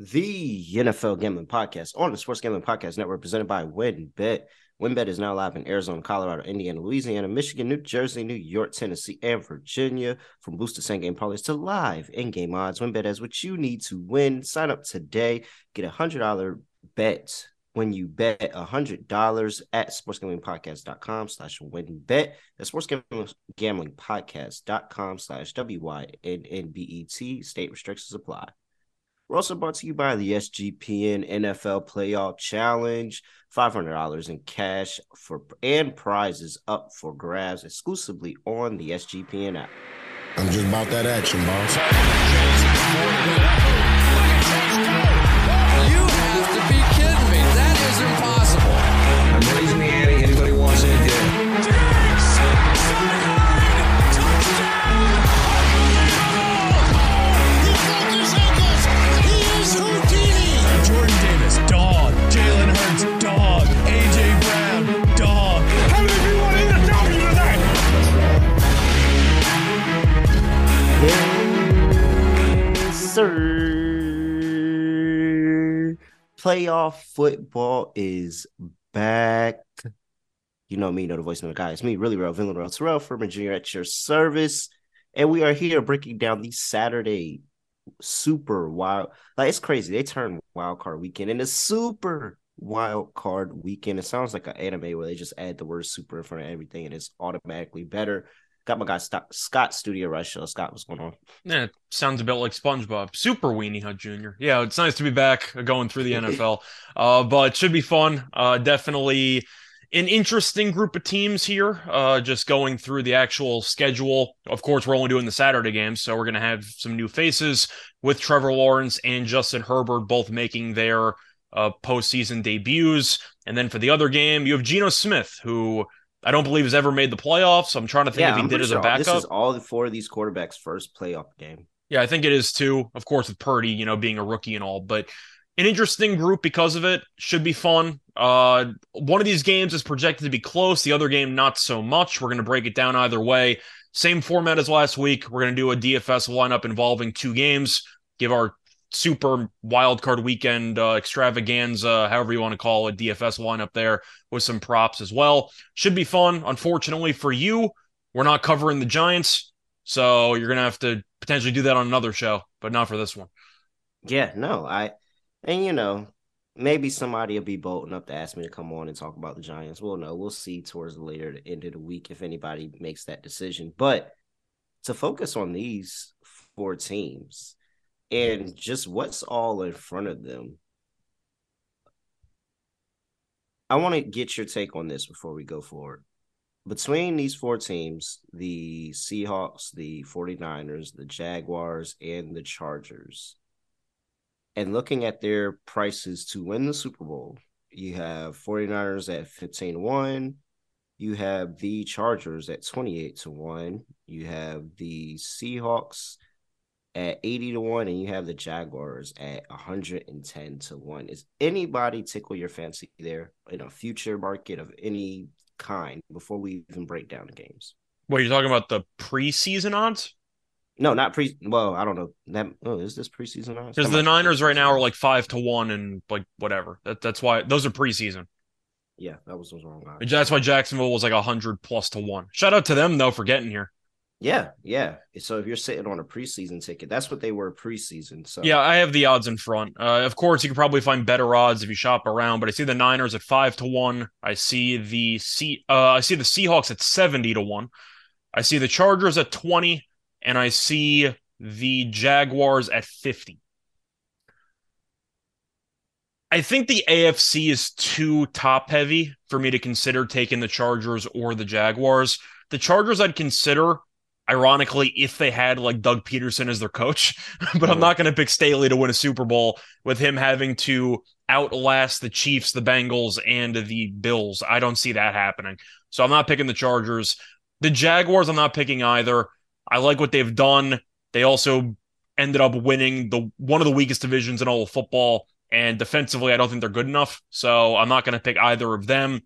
the NFL Gambling Podcast on the Sports Gambling Podcast Network, presented by WynnBET. WynnBET is now live in Arizona, Colorado, Indiana, Louisiana, Michigan, New Jersey, New York, Tennessee, and Virginia. From boosted same game parlays to live in game odds, WynnBET has what you need to win. Sign up today, get a hundred dollar bet when you bet a hundred dollars at sportsgamblingpodcast.com slash wynnbet. That's sportsgamblingpodcast.com slash W-Y-N-N-B-E-T. State restrictions apply. We're also brought to you by the SGPN NFL Playoff Challenge. $500 in cash for and prizes up for grabs exclusively on the SGPN app. I'm just about that action, boss. You have to be kidding me. That is impossible. I'm raising the sir. Playoff football is back. You know me, you know the voice of the guy. It's me, really real, Villain Real Terrell, Furman Jr. at your service. And we are here breaking down the Saturday super wild. Like it's crazy. They turn wild card weekend into super wild card weekend. It sounds like an anime where they just add the word super in front of everything and it's automatically better. Got my guy Scott, Scott Studio Rush. Uh, Scott, what's going on? Yeah, sounds a bit like SpongeBob. Super Weenie Hut Jr. Yeah, it's nice to be back uh, going through the NFL. Uh, but it should be fun. Uh, definitely an interesting group of teams here. Uh, just going through the actual schedule. Of course, we're only doing the Saturday games, so we're gonna have some new faces with Trevor Lawrence and Justin Herbert both making their uh, postseason debuts. And then for the other game, you have Geno Smith, who I don't believe has ever made the playoffs. I'm trying to think if he I'm did as sure a backup. This is all the four of these quarterbacks' first playoff game. Yeah, I think it is too. Of course, with Purdy, you know, being a rookie and all, but an interesting group because of it. Should be fun. Uh, one of these games is projected to be close. The other game, not so much. We're going to break it down either way. Same format as last week. We're going to do a DFS lineup involving two games. Give our super wild card weekend uh, extravaganza, however you want to call it, DFS lineup there with some props as well. Should be fun. Unfortunately for you, we're not covering the Giants, so you're gonna have to potentially do that on another show, but not for this one. Yeah, no, I and you know, maybe somebody will be bold enough to ask me to come on and talk about the Giants. We'll know. We'll see towards the later the end of the week if anybody makes that decision. But to focus on these four teams and just what's all in front of them. I want to get your take on this before we go forward. Between these four teams, the Seahawks, the 49ers, the Jaguars, and the Chargers, and looking at their prices to win the Super Bowl, you have 49ers at 15 to 1. You have the Chargers at 28 to 1. You have the Seahawks at 80 to 1. And you have the Jaguars at 110 to 1. Is anybody tickle your fancy there in a future market of any kind before we even break down the games? What you're talking about the preseason odds? No, not pre. Well, I don't know. That oh, is this preseason odds? Because the Niners right now are like five to one and like whatever. That, that's why those are preseason. Yeah, that was, was wrong. odds. That's why Jacksonville was like a hundred plus to one. Shout out to them though for getting here. Yeah, yeah. So if you're sitting on a preseason ticket, that's what they were preseason. So Yeah, I have the odds in front. Uh, of course, you could probably find better odds if you shop around, but I see the Niners at five to one. I see the C. Uh, I see the Seahawks at seventy to one. I see the Chargers at twenty, and I see the Jaguars at fifty. I think the AFC is too top heavy for me to consider taking the Chargers or the Jaguars. The Chargers I'd consider, ironically, if they had like Doug Pederson as their coach, but I'm not going to pick Staley to win a Super Bowl with him having to outlast the Chiefs, the Bengals, and the Bills. I don't see that happening. So I'm not picking the Chargers. The Jaguars, I'm not picking either. I like what they've done. They also ended up winning the one of the weakest divisions in all of football. And defensively, I don't think they're good enough. So I'm not going to pick either of them.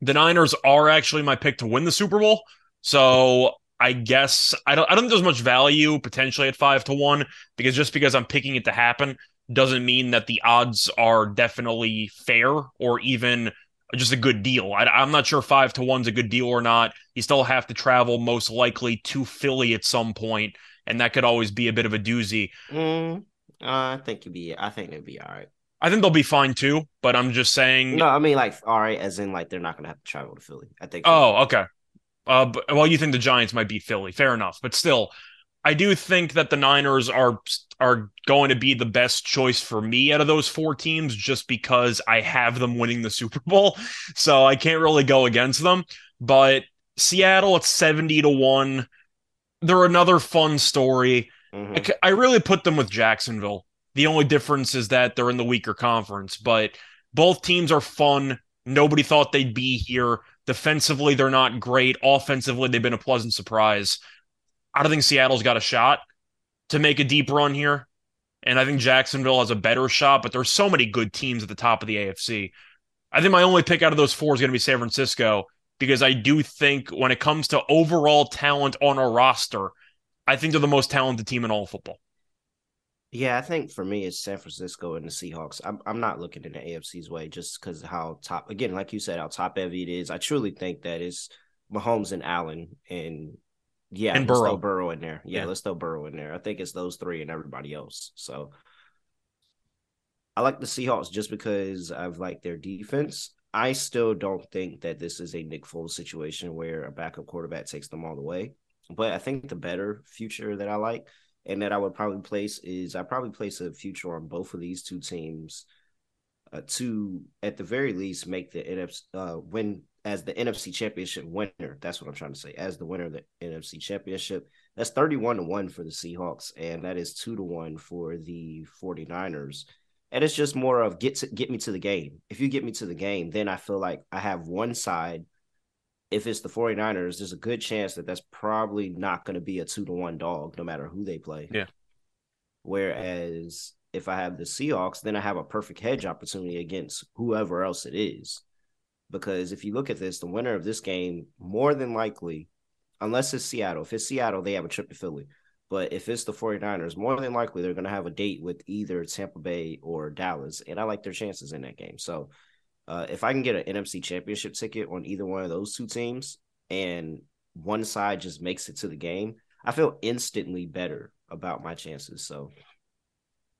The Niners are actually my pick to win the Super Bowl. So I guess I don't I don't think there's much value potentially at five to one because just because I'm picking it to happen doesn't mean that the odds are definitely fair or even just a good deal. I, am not sure five to one's a good deal or not. You still have to travel most likely to Philly at some point, and that could always be a bit of a doozy. Mm, uh, I think you'd be. I think it'd be all right. I think they'll be fine too, but I'm just saying. No, I mean like all right, as in like they're not gonna have to travel to Philly. I think. Oh, okay. Uh, but, well, you think the Giants might be Philly? Fair enough, but still, I do think that the Niners are are going to be the best choice for me out of those four teams, just because I have them winning the Super Bowl, so I can't really go against them. But Seattle at seventy to one, they're another fun story. Mm-hmm. I, I really put them with Jacksonville. The only difference is that they're in the weaker conference, but both teams are fun. Nobody thought they'd be here. Defensively, they're not great. Offensively, they've been a pleasant surprise. I don't think Seattle's got a shot to make a deep run here. And I think Jacksonville has a better shot, but there's so many good teams at the top of the AFC. I think my only pick out of those four is going to be San Francisco because I do think when it comes to overall talent on a roster, I think they're the most talented team in all football. Yeah, I think for me it's San Francisco and the Seahawks. I'm I'm not looking in the AFC's way just because how top again, like you said, how top heavy it is. I truly think that it's Mahomes and Allen and yeah, and let's Burrow. throw Burrow in there. Yeah, yeah, let's throw Burrow in there. I think it's those three and everybody else. So I like the Seahawks just because I've liked their defense. I still don't think that this is a Nick Foles situation where a backup quarterback takes them all the way. But I think the better future that I like and that I would probably place is I probably place a future on both of these two teams uh, to at the very least make the NFC uh, win as the NFC championship winner. That's what I'm trying to say. As the winner of the NFC championship, that's 31 to 1 for the Seahawks and that is 2 to 1 for the 49ers. And it's just more of get to get me to the game. If you get me to the game, then I feel like I have one side if it's the 49ers, there's a good chance that that's probably not going to be a two to one dog, no matter who they play. Yeah. Whereas if I have the Seahawks, then I have a perfect hedge opportunity against whoever else it is. Because if you look at this, the winner of this game, more than likely, unless it's Seattle, if it's Seattle, they have a trip to Philly. But if it's the 49ers, more than likely they're going to have a date with either Tampa Bay or Dallas. And I like their chances in that game. So uh, if I can get an NFC championship ticket on either one of those two teams and one side just makes it to the game, I feel instantly better about my chances. So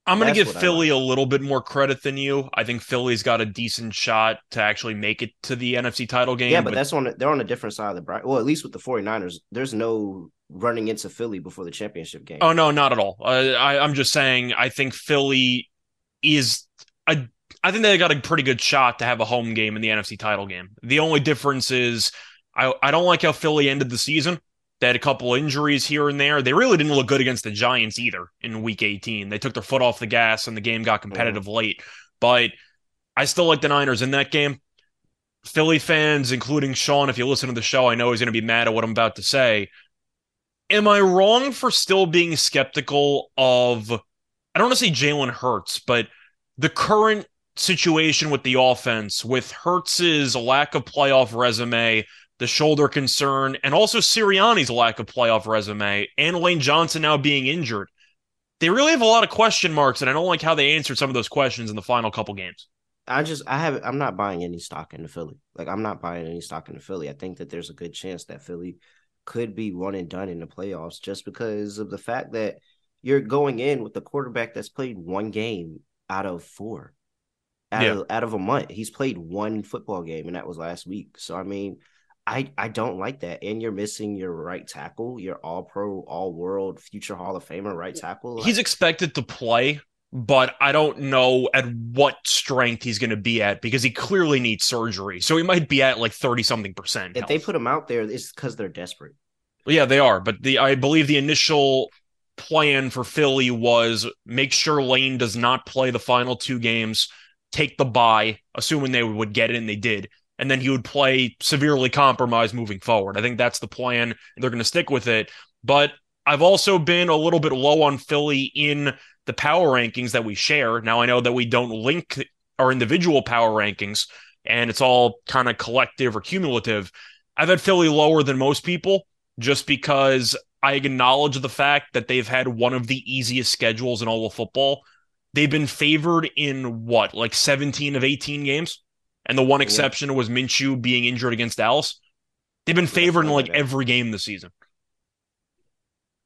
I'm going to give Philly like. a little bit more credit than you. I think Philly's got a decent shot to actually make it to the NFC title game. Yeah, but, but that's on they're on a different side of the bracket. Well, at least with the 49ers, there's no running into Philly before the championship game. Oh no, not at all. Uh, I, I'm just saying I think Philly is a I think they got a pretty good shot to have a home game in the NFC title game. The only difference is I, I don't like how Philly ended the season. They had a couple injuries here and there. They really didn't look good against the Giants either in week 18. They took their foot off the gas and the game got competitive late. But I still like the Niners in that game. Philly fans, including Sean, if you listen to the show, I know he's going to be mad at what I'm about to say. Am I wrong for still being skeptical of, I don't want to say Jalen Hurts, but the current situation with the offense, with Hurts's lack of playoff resume, the shoulder concern, and also Sirianni's lack of playoff resume, and Lane Johnson now being injured. They really have a lot of question marks, and I don't like how they answered some of those questions in the final couple games. I just I have I'm not buying any stock in the Philly. Like I'm not buying any stock in the Philly. I think that there's a good chance that Philly could be one and done in the playoffs just because of the fact that you're going in with the quarterback that's played one game out of four out yeah. of out of a month. He's played one football game, and that was last week. So I mean, I I don't like that. And you're missing your right tackle, your all pro, all world, future Hall of Famer right tackle. He's expected to play, but I don't know at what strength he's going to be at because he clearly needs surgery. So he might be at like 30 something percent. If health. they put him out there, it's because they're desperate. Yeah, they are. But the I believe the initial plan for Philly was make sure Lane does not play the final two games take the buy, assuming they would get it, and they did. And then he would play severely compromised moving forward. I think that's the plan, they're going to stick with it. But I've also been a little bit low on Philly in the power rankings that we share. Now, I know that we don't link our individual power rankings, and it's all kind of collective or cumulative. I've had Philly lower than most people just because I acknowledge the fact that they've had one of the easiest schedules in all of football they've been favored in what, like 17 of 18 games? And the one Yeah. exception was Minshew being injured against Dallas. They've been favored in like every game this season.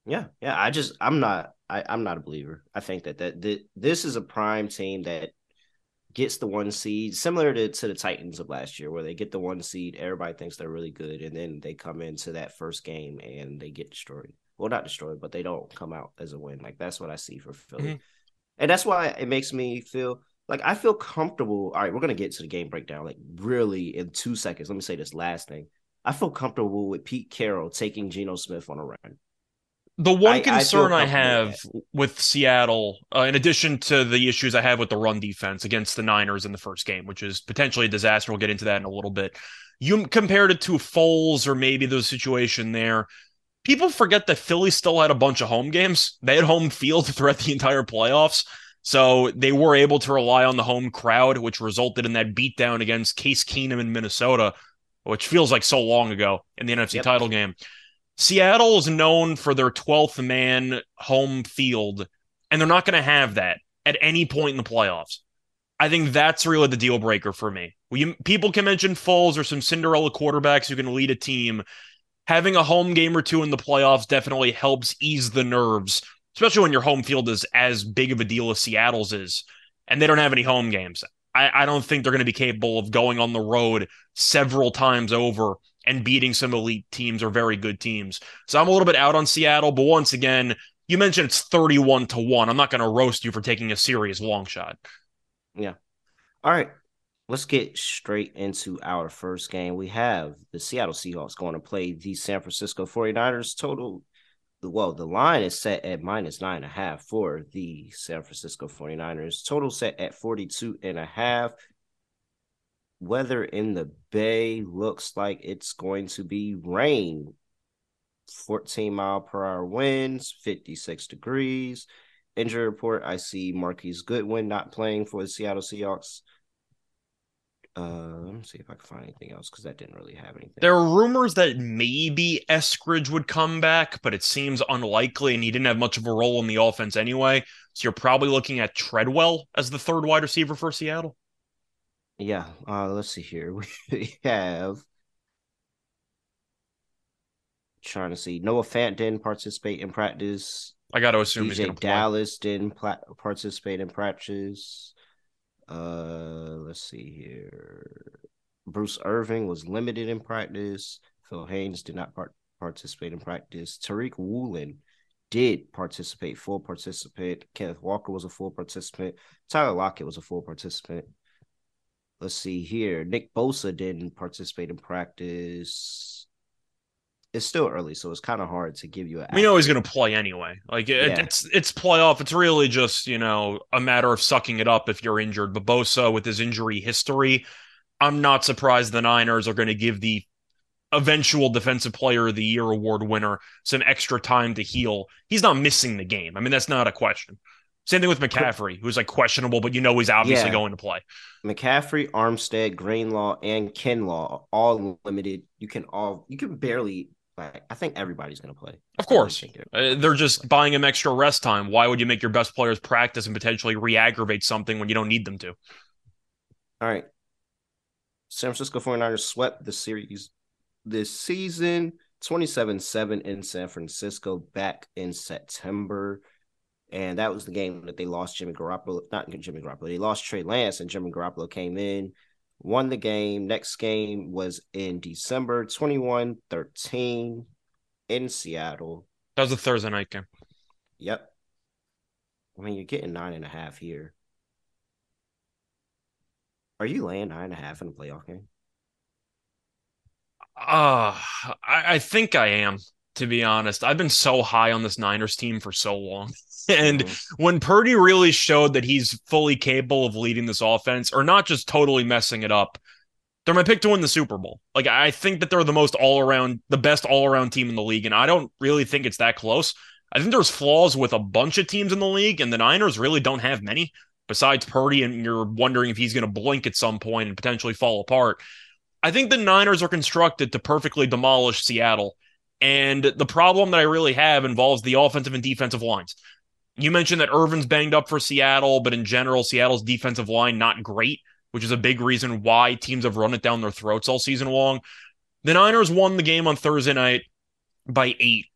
Yeah, yeah. I just I'm not I, I'm not a believer. I think that, that that this is a prime team that gets the one seed, similar to, to the Titans of last year, where they get the one seed, everybody thinks they're really good, and then they come into that first game and they get destroyed. Well, not destroyed, but they don't come out as a win. Like that's what I see for Philly. Mhm. And that's why it makes me feel like I feel comfortable. All right, we're gonna get to the game breakdown like really in two seconds. Let me say this last thing. I feel comfortable with Pete Carroll taking Geno Smith on a run. The one I- I concern I, comfortable have with with Seattle, uh, in addition to the issues I have with the run defense against the Niners in the first game, which is potentially a disaster, we'll get into that in a little bit. You compared it to Foles or maybe the situation there. People forget that Philly still had a bunch of home games. They had home field throughout the entire playoffs. So they were able to rely on the home crowd, which resulted in that beatdown against Case Keenum in Minnesota, which feels like so long ago in the NFC Yep. title game. Seattle is known for their 12th man home field, and they're not going to have that at any point in the playoffs. I think that's really the deal breaker for me. We, people can mention Foles or some Cinderella quarterbacks who can lead a team. Having a home game or two in the playoffs definitely helps ease the nerves, especially when your home field is as big of a deal as Seattle's is, and they don't have any home games. I, I don't think they're going to be capable of going on the road several times over and beating some elite teams or very good teams. So I'm a little bit out on Seattle, but once again, you mentioned it's 31 to 1. I'm not going to roast you for taking a serious long shot. Yeah. All right, let's get straight into our first game. We have the Seattle Seahawks going to play the San Francisco 49ers. Total, well, the line is set at minus nine and a half for the San Francisco 49ers. Total set at 42 and a half. Weather in the Bay looks like it's going to be rain. 14 mile per hour winds, 56 degrees. Injury report, I see Marquise Goodwin not playing for the Seattle Seahawks. Uh, let me see if I can find anything else because that didn't really have anything. There are rumors that maybe Eskridge would come back, but it seems unlikely, and he didn't have much of a role in the offense anyway. So you're probably looking at Treadwell as the third wide receiver for Seattle. Yeah, uh, let's see here. We have trying to see Noah Fant didn't participate in practice. I got to assume DJ to play. Dallas didn't pla- participate in practice. Uh, let's see here. Bruce Irvin was limited in practice. Phil Haynes did not part- participate in practice. Tariq Woolen did participate, full participant. Kenneth Walker was a full participant. Tyler Lockett was a full participant. Let's see here. Nick Bosa didn't participate in practice. It's still early, so it's kind of hard to give you a. We know he's going to play anyway. Like it, Yeah. it's it's playoff. It's really just you know a matter of sucking it up if you're injured. But Bosa, with his injury history, I'm not surprised the Niners are going to give the eventual Defensive Player of the Year award winner some extra time to heal. He's not missing the game. I mean, that's not a question. Same thing with McCaffrey, who's like questionable, but you know he's obviously Yeah. going to play. McCaffrey, Armstead, Greenlaw, and Kinlaw are all limited. You can all you can barely like I think everybody's gonna play. Of course. Uh, they're just buying him extra rest time. Why would you make your best players practice and potentially re-aggravate something when you don't need them to? All right. San Francisco 49ers swept the series this season 27-7 in San Francisco back in September. And that was the game that they lost Jimmy Garoppolo, not Jimmy Garoppolo. They lost Trey Lance and Jimmy Garoppolo came in, won the game. Next game was in December 21-13 in Seattle. That was a Thursday night game. Yep. I mean, you're getting nine and a half here. Are you laying nine and a half in a playoff game? Uh, I, I think I am, to be honest. I've been so high on this Niners team for so long. And Mhm. when Purdy really showed that he's fully capable of leading this offense or not just totally messing it up, they're my pick to win the Super Bowl. Like, I think that they're the most all around, the best all around team in the league. And I don't really think it's that close. I think there's flaws with a bunch of teams in the league, and the Niners really don't have many besides Purdy. And you're wondering if he's going to blink at some point and potentially fall apart. I think the Niners are constructed to perfectly demolish Seattle. And the problem that I really have involves the offensive and defensive lines. You mentioned that Irvin's banged up for Seattle, but in general, Seattle's defensive line not great, which is a big reason why teams have run it down their throats all season long. The Niners won the game on Thursday night by eight.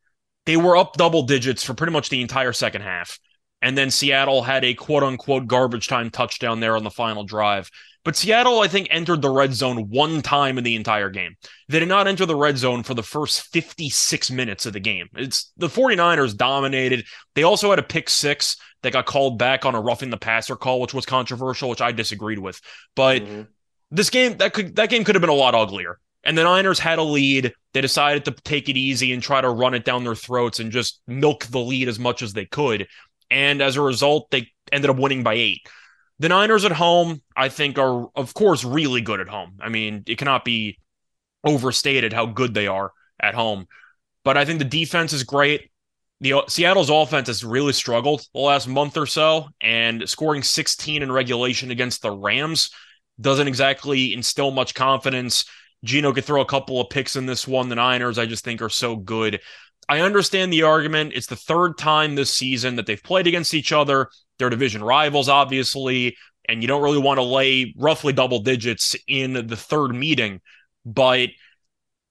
They were up double digits for pretty much the entire second half. And then Seattle had a quote unquote garbage time touchdown there on the final drive. But Seattle, I think, entered the red zone one time in the entire game. They did not enter the red zone for the first 56 minutes of the game. It's the 49ers dominated. They also had a pick six that got called back on a roughing the passer call, which was controversial, which I disagreed with. But mm-hmm. this game, that could that game could have been a lot uglier. And the Niners had a lead. They decided to take it easy and try to run it down their throats and just milk the lead as much as they could. And as a result, they ended up winning by eight. The Niners at home, I think, are, of course, really good at home. I mean, it cannot be overstated how good they are at home. But I think the defense is great. The uh, Seattle's offense has really struggled the last month or so, and scoring 16 in regulation against the Rams doesn't exactly instill much confidence. Geno could throw a couple of picks in this one. The Niners, I just think, are so good. I understand the argument. It's the third time this season that they've played against each other. They're division rivals, obviously, and you don't really want to lay roughly double digits in the third meeting. But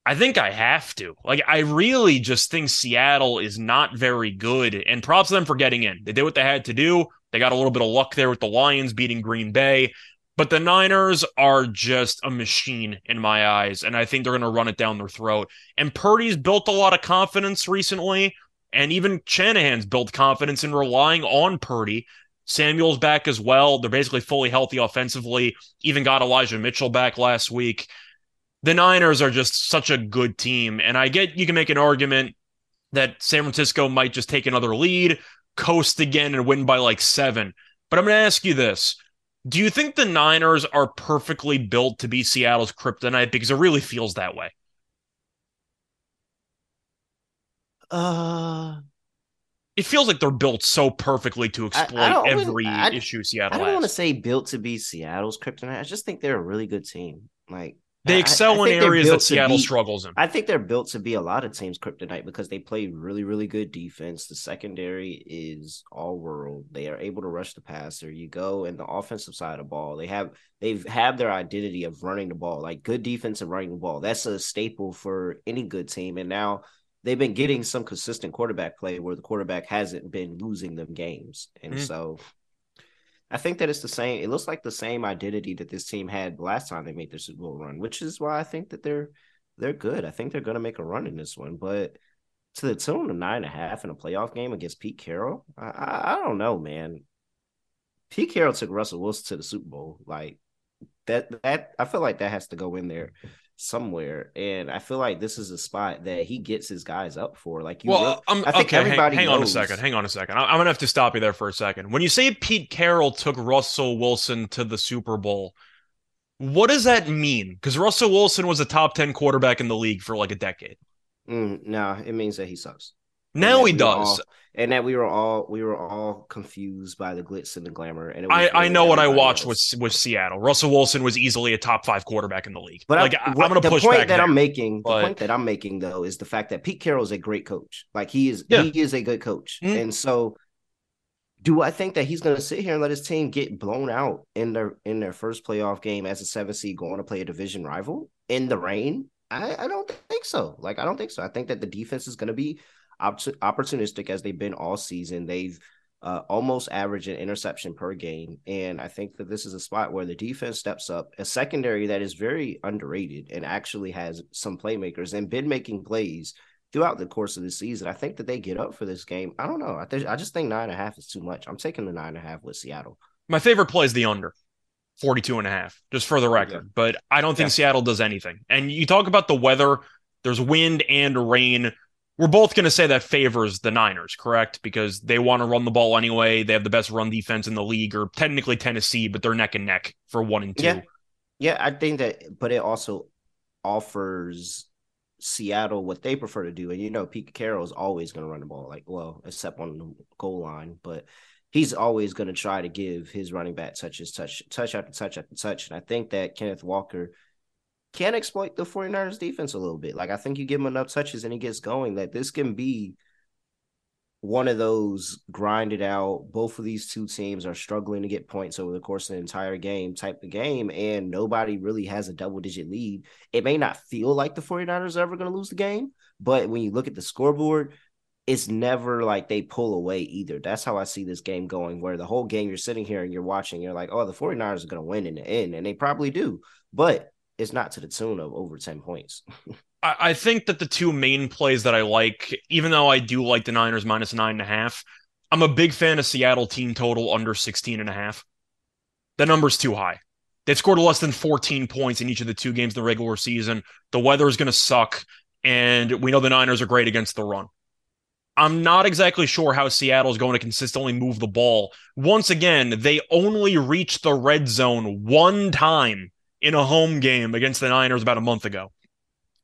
I think I have to. Like, I really just think Seattle is not very good. And props to them for getting in. They did what they had to do. They got a little bit of luck there with the Lions beating Green Bay. But the Niners are just a machine in my eyes, and I think they're going to run it down their throat. And Purdy's built a lot of confidence recently, and even Shanahan's built confidence in relying on Purdy. Samuel's back as well. They're basically fully healthy offensively. Even got Elijah Mitchell back last week. The Niners are just such a good team, and I get you can make an argument that San Francisco might just take another lead, coast again, and win by like seven. But I'm going to ask you this do you think the Niners are perfectly built to be Seattle's kryptonite? Because it really feels that way. Uh, it feels like they're built so perfectly to exploit I, I every I, issue Seattle. Has. I don't want to say built to be Seattle's kryptonite. I just think they're a really good team. Like they excel in areas that Seattle be, struggles in. I think they're built to be a lot of teams' kryptonite because they play really, really good defense. The secondary is all world. They are able to rush the passer. You go in the offensive side of the ball. They have they've have their identity of running the ball, like good defense and running the ball. That's a staple for any good team. And now they've been getting some consistent quarterback play where the quarterback hasn't been losing them games. And mm-hmm. so I think that it's the same. It looks like the same identity that this team had last time they made their Super Bowl run, which is why I think that they're they're good. I think they're going to make a run in this one, but to the tune of nine and a half in a playoff game against Pete Carroll, I, I, I don't know, man. Pete Carroll took Russell Wilson to the Super Bowl. Like that, that I feel like that has to go in there somewhere. And I feel like this is a spot that he gets his guys up for. Like, you well, really, I think okay, everybody. Hang, hang on a second. Hang on a second. I'm gonna have to stop you there for a second. When you say Pete Carroll took Russell Wilson to the Super Bowl, what does that mean? Because Russell Wilson was a top ten quarterback in the league for like a decade. Mm, no, it means that he sucks. Now he does. All, and that we were all we were all confused by the glitz and the glamour. And I, I know what I watched was with Seattle. Russell Wilson was easily a top five quarterback in the league. But like I, am going to push point back that there, I'm making. But... The point that I'm making though is the fact that Pete Carroll is a great coach. Like he is, yeah. he is a good coach, mm-hmm. and so. Do I think that he's going to sit here and let his team get blown out in their in their first playoff game as a seven seed going to play a division rival in the rain? I, I don't think so. Like I don't think so. I think that the defense is going to be opportunistic as they've been all season. They've uh, almost average an interception per game. And I think that this is a spot where the defense steps up, a secondary that is very underrated and actually has some playmakers and been making plays throughout the course of the season. I think that they get up for this game. I don't know. I, th- I just think nine and a half is too much. I'm taking the nine and a half with Seattle. My favorite play is the under. 42 and a half, just for the record. Yeah. But I don't think yeah. Seattle does anything. And you talk about the weather, there's wind and rain we're both going to say that favors the Niners, correct? Because they want to run the ball anyway. They have the best run defense in the league, or technically Tennessee, but they're neck and neck for one and two. Yeah, yeah I think that, but it also offers Seattle what they prefer to do. And you know, Pete Carroll is always going to run the ball, like well, except on the goal line, but he's always going to try to give his running back touches, touch, touch after touch after touch. And I think that Kenneth Walker can exploit the 49ers defense a little bit. Like I think you give him enough touches and he gets going that this can be one of those grinded out. Both of these two teams are struggling to get points over the course of the entire game type of game, and nobody really has a double digit lead. It may not feel like the 49ers are ever going to lose the game, but when you look at the scoreboard, it's never like they pull away either. That's how I see this game going, where the whole game you're sitting here and you're watching, you're like, oh, the 49ers are going to win in the end, and they probably do, but it's not to the tune of over 10 points. I, I think that the two main plays that I like, even though I do like the Niners minus nine and a half, I'm a big fan of Seattle team total under 16 and a half. The number's too high. They've scored less than 14 points in each of the two games in the regular season. The weather is going to suck, and we know the Niners are great against the run. I'm not exactly sure how Seattle is going to consistently move the ball. Once again, they only reached the red zone one time in a home game against the Niners about a month ago.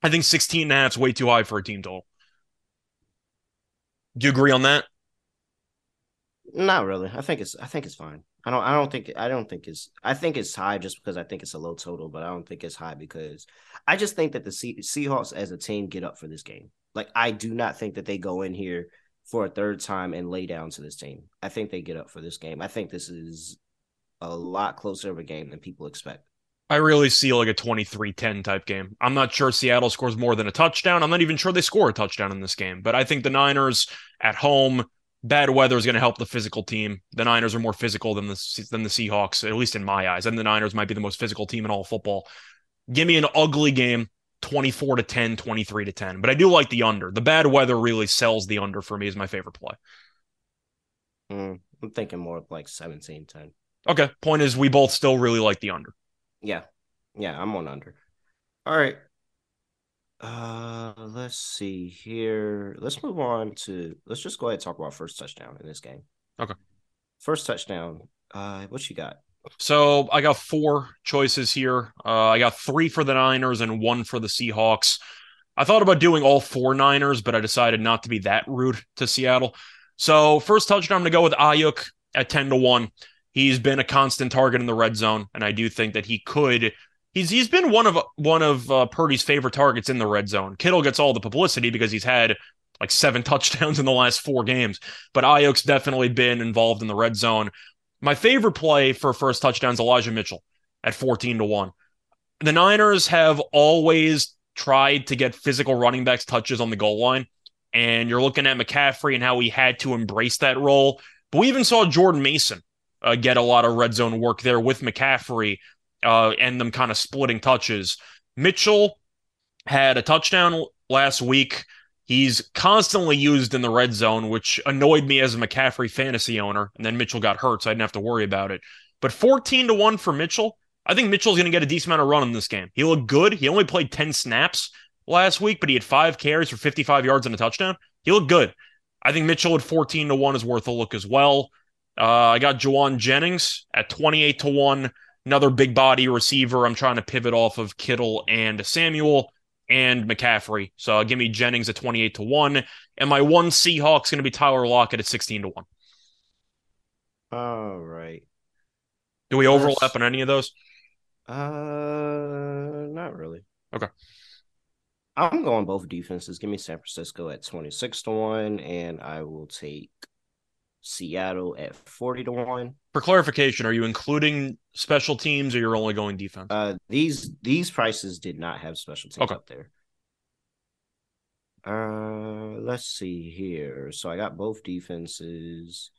I think 16 and a half is way too high for a team total. Do you agree on that? Not really. I think it's I think it's fine. I don't I don't think I don't think it's I think it's high just because I think it's a low total, but I don't think it's high because I just think that the Seahawks as a team get up for this game. Like I do not think that they go in here for a third time and lay down to this team. I think they get up for this game. I think this is a lot closer of a game than people expect. I really see like a 23-10 type game. I'm not sure Seattle scores more than a touchdown. I'm not even sure they score a touchdown in this game, but I think the Niners at home, bad weather is going to help the physical team. The Niners are more physical than the than the Seahawks, at least in my eyes. And the Niners might be the most physical team in all football. Give me an ugly game, 24 to 10, 23 to 10. But I do like the under. The bad weather really sells the under for me is my favorite play. Mm, I'm thinking more of like 17 10. Okay. Point is, we both still really like the under. Yeah. Yeah, I'm on under. All right. Uh let's see here. Let's move on to let's just go ahead and talk about first touchdown in this game. Okay. First touchdown. Uh what you got? So I got four choices here. Uh, I got three for the Niners and one for the Seahawks. I thought about doing all four Niners, but I decided not to be that rude to Seattle. So first touchdown, I'm going to go with Aiyuk at 10 to 1. He's been a constant target in the red zone, and I do think that he could. He's he's been one of one of uh, Purdy's favorite targets in the red zone. Kittle gets all the publicity because he's had like seven touchdowns in the last four games, but Aiyuk's definitely been involved in the red zone. My favorite play for first touchdowns Elijah Mitchell at 14 to 1. The Niners have always tried to get physical running backs touches on the goal line. And you're looking at McCaffrey and how he had to embrace that role. But we even saw Jordan Mason uh, get a lot of red zone work there with McCaffrey uh, and them kind of splitting touches. Mitchell had a touchdown last week. He's constantly used in the red zone, which annoyed me as a McCaffrey fantasy owner. And then Mitchell got hurt, so I didn't have to worry about it. But 14 to 1 for Mitchell, I think Mitchell's going to get a decent amount of run in this game. He looked good. He only played 10 snaps last week, but he had five carries for 55 yards and a touchdown. He looked good. I think Mitchell at 14 to 1 is worth a look as well. Uh, I got Jauan Jennings at 28 to 1, another big body receiver. I'm trying to pivot off of Kittle and Samuel and McCaffrey. So give me Jennings at 28 to 1. And my one Seahawks going to be Tyler Lockett at 16 to 1. All right. Do we overlap on any of those? Uh, not really. Okay. I'm going both defenses. Give me San Francisco at 26 to 1, and I will take Seattle at 40 to 1. For clarification, are you including special teams or you're only going defense? Uh these these prices did not have special teams Okay. up there. Uh let's see here. So I got both defenses.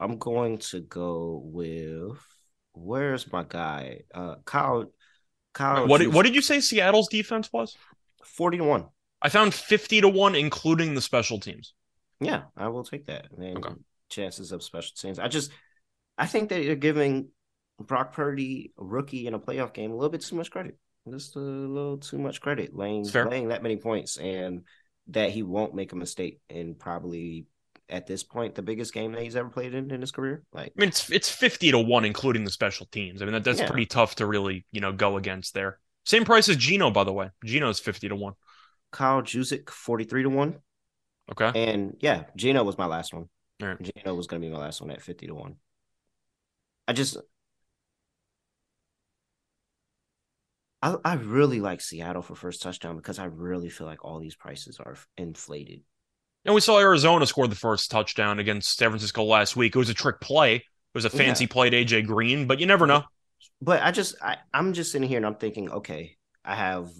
I'm going to go with where's my guy? Uh Kyle Kyle what did, what did you say Seattle's defense was? 40 to 1. I found 50 to 1 including the special teams. Yeah, I will take that. And Okay. chances of special teams. I just I think that you're giving Brock Purdy, a rookie in a playoff game, a little bit too much credit. Just a little too much credit, laying laying that many points, and that he won't make a mistake in probably at this point the biggest game that he's ever played in in his career. Like, I mean, it's it's 50 to 1 including the special teams. I mean, that, that's Yeah. pretty tough to really, you know, go against there. Same price as Geno, by the way. Geno's 50 to 1. Kyle Juszczyk, forty three to one, Okay. and yeah, Geno was my last one. All right. Geno was going to be my last one at fifty to one. I just I I really like Seattle for first touchdown because I really feel like all these prices are inflated. And we saw Arizona score the first touchdown against San Francisco last week. It was a trick play. It was a fancy Yeah. play to AJ Green, but you never know. But I just I, I'm just sitting here and I'm thinking, okay, I have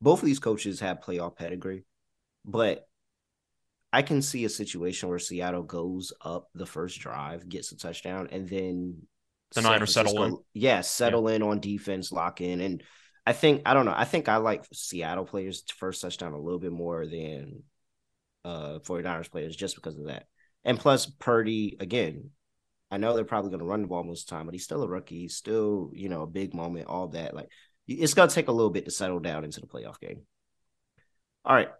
both of these coaches have playoff pedigree, but I can see a situation where Seattle goes up the first drive, gets a touchdown, and then The San Niners settle Francisco- Yeah, settle in on defense, lock in. And I think I don't know. I think I like Seattle players first touchdown a little bit more than uh 49ers players just because of that. And plus Purdy, again, I know they're probably going to run the ball most of the time, but he's still a rookie. He's still, you know, a big moment, all that. Like, it's going to take a little bit to settle down into the playoff game. All right.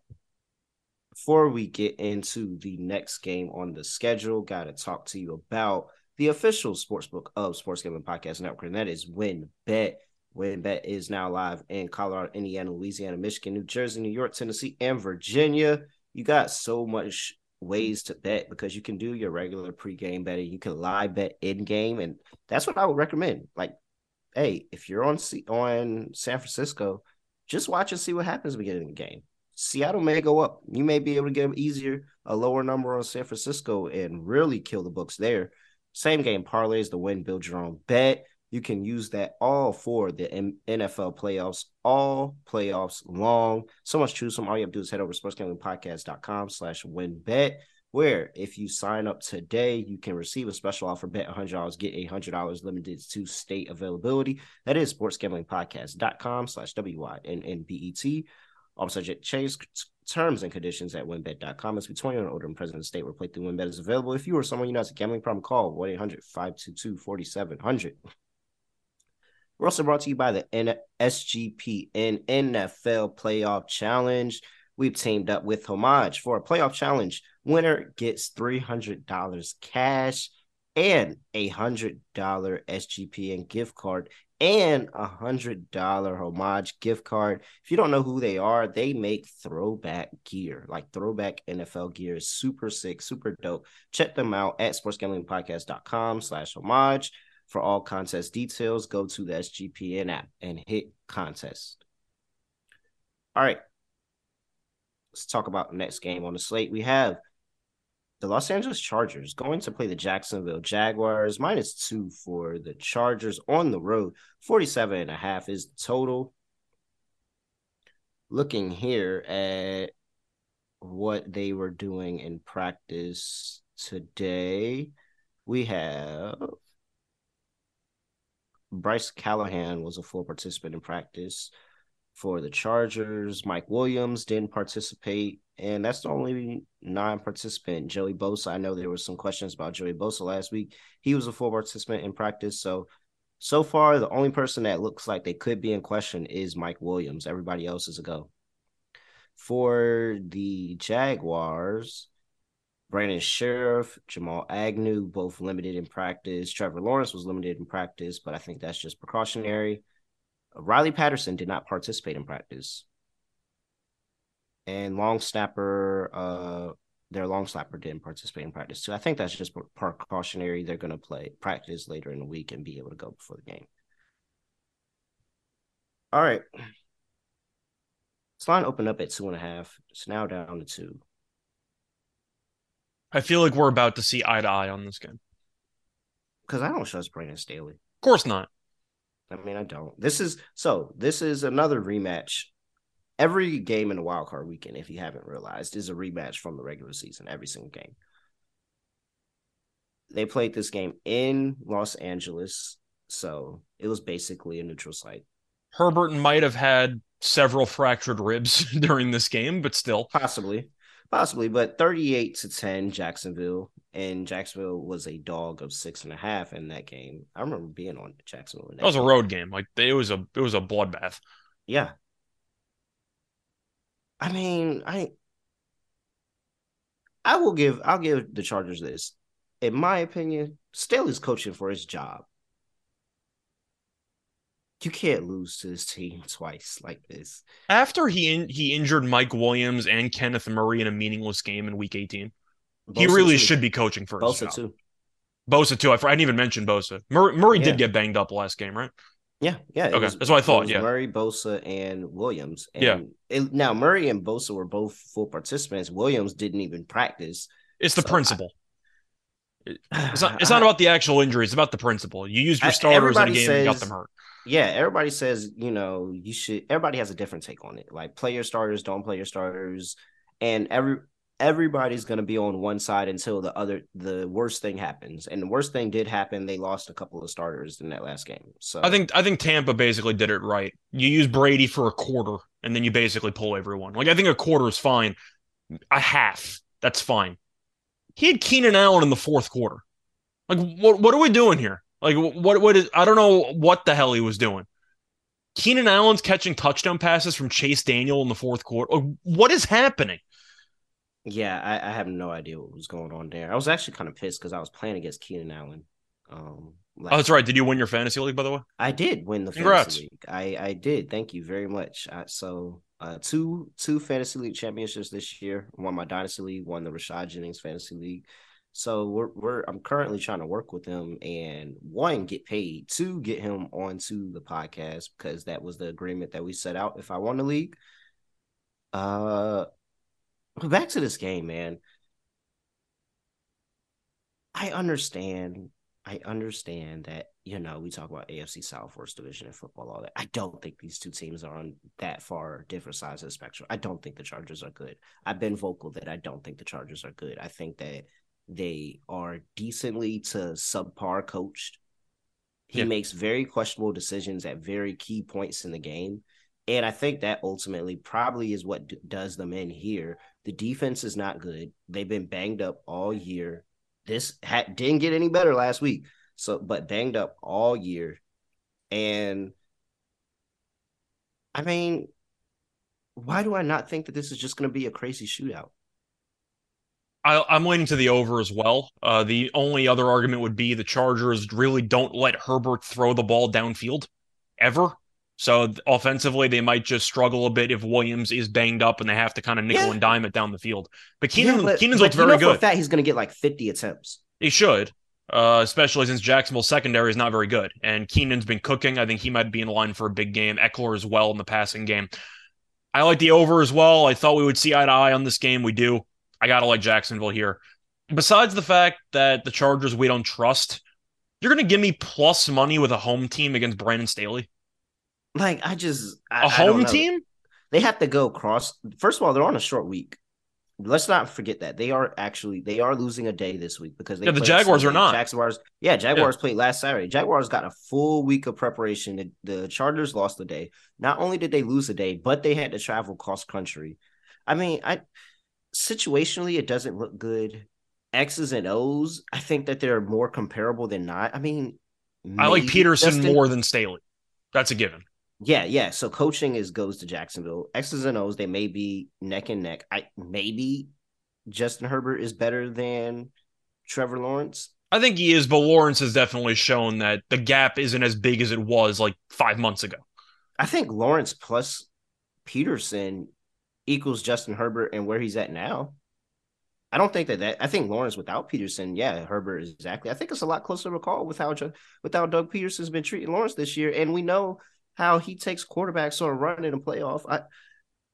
Before we get into the next game on the schedule, got to talk to you about the official sportsbook of Sports Gambling Podcast Network, and that is WynnBET. WynnBET is now live in Colorado, Indiana, Louisiana, Michigan, New Jersey, New York, Tennessee, and Virginia. You got so much ways to bet because you can do your regular pregame betting. You can live bet in game, and that's what I would recommend. Like, hey, if you're on C- on San Francisco, just watch and see what happens beginning of the game. Seattle may go up. You may be able to get them easier, a lower number on San Francisco, and really kill the books there. Same game parlays, the win, build your own bet. You can use that all for the NFL playoffs, all playoffs long. So much choose from. All you have to do is head over to sportsgamblingpodcast.com slash wynnbet, where if you sign up today, you can receive a special offer, bet $100, get $100 limited to state availability. That is sportsgamblingpodcast.com slash W-Y-N-N-B-E-T. All subject change terms and conditions at wynnbet.com. It's between and older and present state where playthrough WynnBET is available. If you or someone you know has a gambling problem, call 1 800 522 4700. We're also brought to you by the SGPN NFL Playoff Challenge. We've teamed up with Homage for a playoff challenge. Winner gets $300 cash and a $100 SGPN gift card and a hundred dollar homage gift card. If you don't know who they are, they make throwback gear, like throwback NFL gear is super sick, super dope. Check them out at sportsgamblingpodcast.com slash homage. For all contest details, go to the SGPN app and hit contest. All right. Let's talk about the next game on the slate. We have the Los Angeles Chargers going to play the Jacksonville Jaguars minus two for the Chargers on the road. 47 and a half is the total. Looking here at what they were doing in practice today, we have Bryce Callahan was a full participant in practice for the Chargers. Mike Williams didn't participate, and that's the only non-participant. Joey Bosa. I know there were some questions about Joey Bosa last week. He was a full participant in practice. So so far, the only person that looks like they could be in question is Mike Williams. Everybody else is a go. For the Jaguars, Brandon Scherff, Jamal Agnew, both limited in practice. Trevor Lawrence was limited in practice, but I think that's just precautionary. Riley Patterson did not participate in practice. And long snapper, uh, their long snapper didn't participate in practice too. I think that's just precautionary. They're going to play practice later in the week and be able to go before the game. All right. This line opened up at two and a half. It's now down to two. I feel like we're about to see eye to eye on this game. Because I don't trust Brandon Staley. Of course not. I mean, I don't. This is so. This is another rematch. Every game in the wild card weekend, if you haven't realized, is a rematch from the regular season. Every single game. They played this game in Los Angeles, so it was basically a neutral site. Herbert might have had several fractured ribs during this game, but still. Possibly, possibly, but thirty-eight to ten, Jacksonville, and Jacksonville was a dog of six and a half in that game. I remember being on Jacksonville. That That was a road game. Like it was a it was a bloodbath. Yeah. I mean, I I will give I'll give the Chargers this. In my opinion, Staley's coaching for his job. You can't lose to this team twice like this. After he in, he injured Mike Williams and Kenneth Murray in a meaningless game in Week 18, he really too. should be coaching for his Bosa job. too. Bosa too. I, I didn't even mention Bosa. Murray, Murray Yeah. did get banged up last game, right? Yeah, yeah. Okay, was- that's what I thought, yeah. Murray, Bosa, and Williams. And Yeah. it- now Murray and Bosa were both full participants. Williams didn't even practice. It's the So I- principle. It's not, it's not about the actual injury. It's about the principle. You used your I- starters in a game and got them hurt. yeah, everybody says, you know, you should everybody has a different take on it. Like play your starters, don't play your starters. And every everybody's gonna be on one side until the other the worst thing happens. And the worst thing did happen. They lost a couple of starters in that last game. So I think I think Tampa basically did it right. You use Brady for a quarter, and then you basically pull everyone. Like I think a quarter is fine. A half, that's fine. He had Keenan Allen in the fourth quarter. Like what what are we doing here? Like what what is I don't know what the hell he was doing. Keenan Allen's catching touchdown passes from Chase Daniel in the fourth quarter. Like, what is happening? Yeah, I, I have no idea what was going on there. I was actually kind of pissed because I was playing against Keenan Allen. Um, Oh, that's right. Did you win your fantasy league by the way? I did win the Congrats. fantasy league. I I did. Thank you very much. Uh, so uh, two two fantasy league championships this year. Won my dynasty league. Won the Rashad Jennings fantasy league. So we're we're I'm currently trying to work with him and one get paid, two get him onto the podcast because that was the agreement that we set out. If I won the league, uh, back to this game, man. I understand. I understand that, you know, we talk about AFC South worst division in football, all that. I don't think these two teams are on that far different sides of the spectrum. I don't think the Chargers are good. I've been vocal that I don't think the Chargers are good. I think that they are decently to subpar coached. He Yeah. makes very questionable decisions at very key points in the game. And I think that ultimately probably is what d- does them in here. The defense is not good. They've been banged up all year. This ha- didn't get any better last week. So, but banged up all year. And I mean, why do I not think that this is just going to be a crazy shootout? I, I'm leaning to the over as well. Uh, the only other argument would be the Chargers really don't let Herbert throw the ball downfield ever. So offensively, they might just struggle a bit if Williams is banged up and they have to kind of nickel Yeah. and dime it down the field. But Keenan, Yeah, but- Keenan's but looked very For good. fact, he's going to get like 50 attempts. He should, uh, especially since Jacksonville's secondary is not very good. And Keenan's been cooking. I think he might be in line for a big game. Ekeler as well in the passing game. I like the over as well. I thought we would see eye to eye on this game. We do. I got to like Jacksonville here. Besides the fact that the Chargers we don't trust, you're going to give me plus money with a home team against Brandon Staley? Like, I just. I, A home team? They have to go cross. First of all, they're on a short week. Let's not forget that they are actually they are losing a day this week because they Yeah, the Jaguars are not. Jaguars, yeah, Jaguars played last Saturday. Jaguars got a full week of preparation. The, the Chargers lost a day. Not only did they lose a day, but they had to travel cross country. I mean, I situationally it doesn't look good. X's and O's, I think that they're more comparable than not. I mean, I like Pederson Justin- more than Staley. That's a given. Yeah, yeah. So coaching is goes to Jacksonville. X's and O's, they may be neck and neck. I maybe Justin Herbert is better than Trevor Lawrence. I think he is, but Lawrence has definitely shown that the gap isn't as big as it was like five months ago. I think Lawrence plus Pederson equals Justin Herbert and where he's at now. I don't think that that. I think Lawrence without Pederson, yeah, Herbert is exactly. I think it's a lot closer to call with how Ju- with how Doug Pederson's been treating Lawrence this year, and we know how he takes quarterbacks on a run in a playoff. I,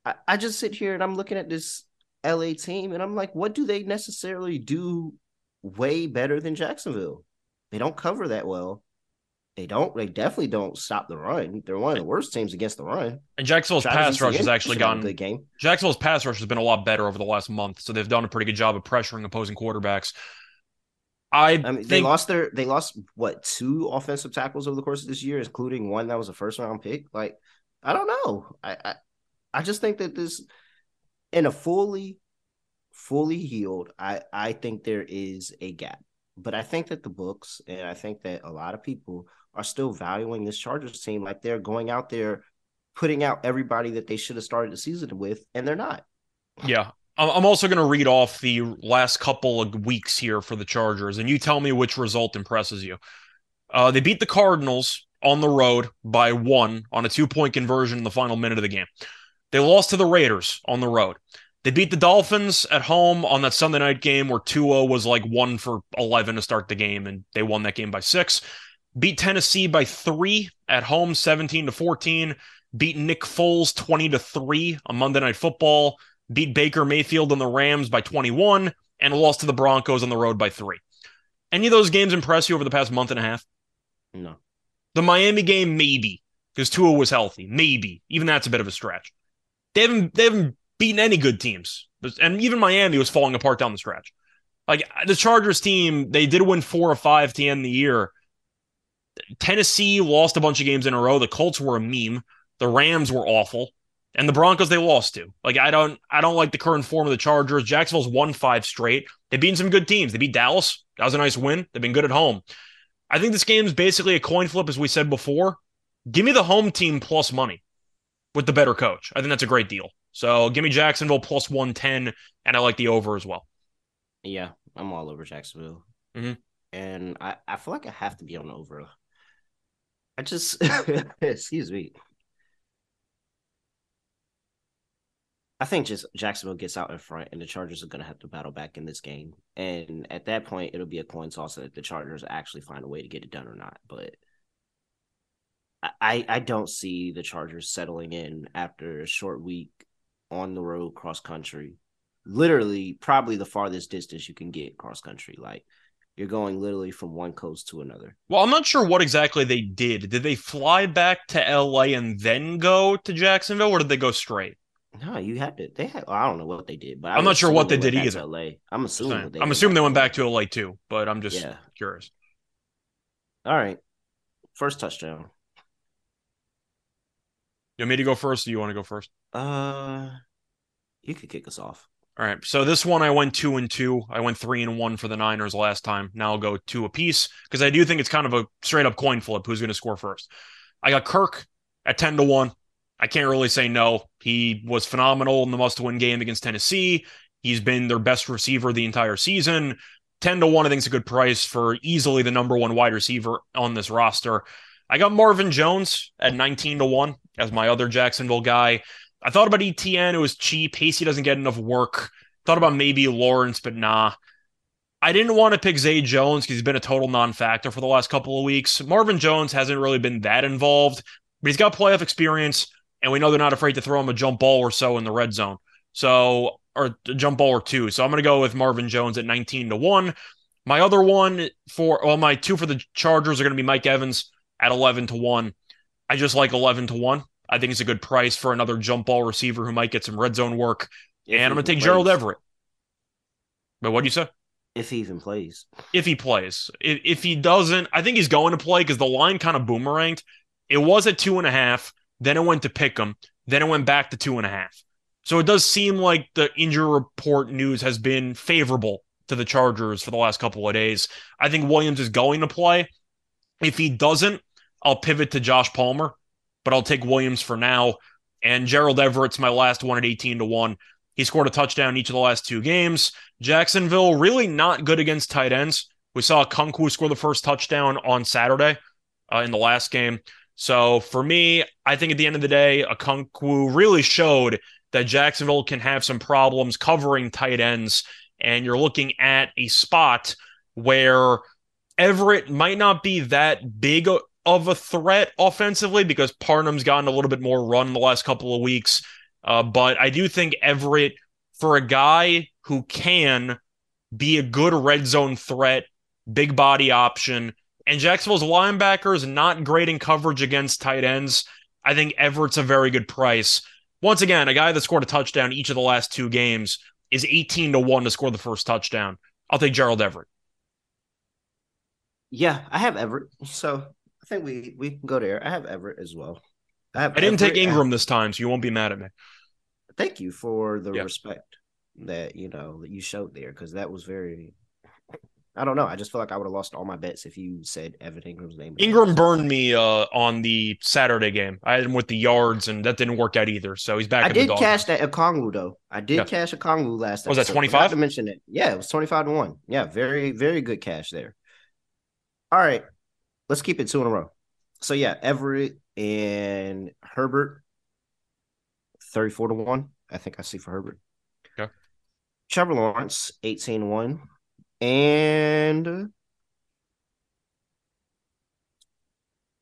I, I just sit here and I'm looking at this LA team, and I'm like, what do they necessarily do way better than Jacksonville? They don't cover that well. They don't. They definitely don't stop the run. They're one of the worst teams against the run. And Jacksonville's Travis pass rush has actually should have a gotten good game. Jacksonville's pass rush has been a lot better over the last month, so they've done a pretty good job of pressuring opposing quarterbacks. I, I mean, they lost their they lost what two offensive tackles over the course of this year, including one that was a first round pick. Like, I don't know. I I, I just think that this in a fully fully healed, I I think there is a gap. But I think that the books and I think that a lot of people are still valuing this Chargers team like they're going out there putting out everybody that they should have started the season with, and they're not. yeah. I'm also going to read off the last couple of weeks here for the Chargers, and you tell me which result impresses you. Uh, they beat the Cardinals on the road by one on a two point conversion in the final minute of the game. They lost to the Raiders on the road. They beat the Dolphins at home on that Sunday night game where Tua was like one for 11 to start the game, and they won that game by six. beat Tennessee by three at home, 17 to 14, beat Nick Foles 20 to 3 on Monday Night Football, beat Baker Mayfield and the Rams by 21, and lost to the Broncos on the road by three. Any of those games impress you over the past month and a half? No. The Miami game, maybe, because Tua was healthy. Maybe. Even that's a bit of a stretch. They haven't they haven't beaten any good teams. And even Miami was falling apart down the stretch. Like the Chargers team, they did win four or five to end the year. Tennessee lost a bunch of games in a row. The Colts were a meme. The Rams were awful. And the Broncos they lost to. Like I don't I don't like the current form of the Chargers. Jacksonville's won five straight. They've beaten some good teams. They beat Dallas. That was a nice win. They've been good at home. I think this game is basically a coin flip, as we said before. Give me the home team plus money with the better coach. I think that's a great deal. So give me Jacksonville plus 110, and I like the over as well. Yeah, I'm all over Jacksonville. Mhm. And I, I feel like I have to be on the over. I just, excuse me. I think just Jacksonville gets out in front, and the Chargers are going to have to battle back in this game. And at that point, it'll be a coin toss that the Chargers actually find a way to get it done or not. But I, I don't see the Chargers settling in after a short week on the road cross country. Literally, probably the farthest distance you can get cross country. Like you're going literally from one coast to another. Well, I'm not sure what exactly they did. Did they fly back to LA and then go to Jacksonville, or did they go straight? No, you have to. They had. I don't know what they did, but I I'm not sure what they went did either. LA. I'm assuming. I'm assuming they went back to LA too, but I'm just Yeah. curious. All right, first touchdown. You want me to go first, or you want to go first? Uh, you could kick us off. All right. So this one I went two and two. I went three and one for the Niners last time. Now I'll go two apiece because I do think it's kind of a straight up coin flip who's going to score first. I got Kirk at 10 to 1. I can't really say no. He was phenomenal in the must win game against Tennessee. He's been their best receiver the entire season. 10 to 1, I think is a good price for easily the number one wide receiver on this roster. I got Marvin Jones at 19 to 1 as my other Jacksonville guy. I thought about ETN. It was cheap. Hasty doesn't get enough work. Thought about maybe Lawrence, but nah. I didn't want to pick Zay Jones because he's been a total non factor for the last couple of weeks. Marvin Jones hasn't really been that involved, but he's got playoff experience, and we know they're not afraid to throw him a jump ball or so in the red zone. So, or a jump ball or two. So I'm going to go with Marvin Jones at 19 to 1. My other one for, well, my two for the Chargers are going to be Mike Evans at 11 to 1. I just like 11 to 1. I think it's a good price for another jump ball receiver who might get some red zone work. If and I'm going to take plays. Gerald Everett. But what do you say? If he even plays, If he plays. If, if he doesn't, I think he's going to play because the line kind of boomeranged. It was at two and a half. Then it went to pick him. Then it went back to two and a half. So it does seem like the injury report news has been favorable to the Chargers for the last couple of days. I think Williams is going to play. If he doesn't, I'll pivot to Josh Palmer, but I'll take Williams for now. And Gerald Everett's my last one at 18 to 1. He scored a touchdown each of the last two games. Jacksonville really not good against tight ends. We saw Kunku score the first touchdown on Saturday uh, in the last game. So for me, I think at the end of the day, Kunku really showed that Jacksonville can have some problems covering tight ends. And you're looking at a spot where Everett might not be that big of a threat offensively because Parham's gotten a little bit more run in the last couple of weeks. Uh, but I do think Everett, for a guy who can be a good red zone threat, big body option, and Jacksonville's linebackers not great in coverage against tight ends, I think Everett's a very good price. Once again, a guy that scored a touchdown each of the last two games is 18 to 1 to score the first touchdown. I'll take Gerald Everett. yeah, I have Everett. So I think we we can go there. I have Everett as well. I. I didn't take Everett. Engram this time, so you won't be mad at me. Thank you for the Yeah. respect that you know that you showed there because that was very. I don't know. I just feel like I would have lost all my bets if you said Evan Engram's name. Engram burned me uh, on the Saturday game. I had him with the yards, and that didn't work out either. So he's back. I in did dog. cash that Okonkwo though. I did Yeah. cash Okonkwo last. Was that 25? Forgot To mention it. Yeah, it was twenty five to one. Yeah, very very good cash there. All right, let's keep it two in a row. So yeah, Everett and Herbert, thirty four to one. I think I see for Herbert. Okay. Trevor Lawrence, 18-1. And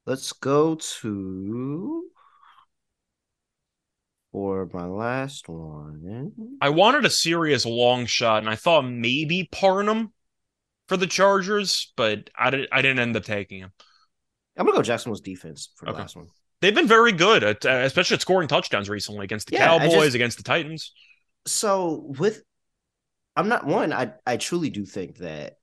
Let's go to for my last one. I wanted a serious long shot, and I thought maybe Parham for the Chargers, but I, did, I didn't end up taking him. I'm gonna go Jacksonville's defense for the Okay. last one. They've been very good, at, uh, especially at scoring touchdowns recently against the Yeah, Cowboys, just- against the Titans. So with, I'm not one. I I truly do think that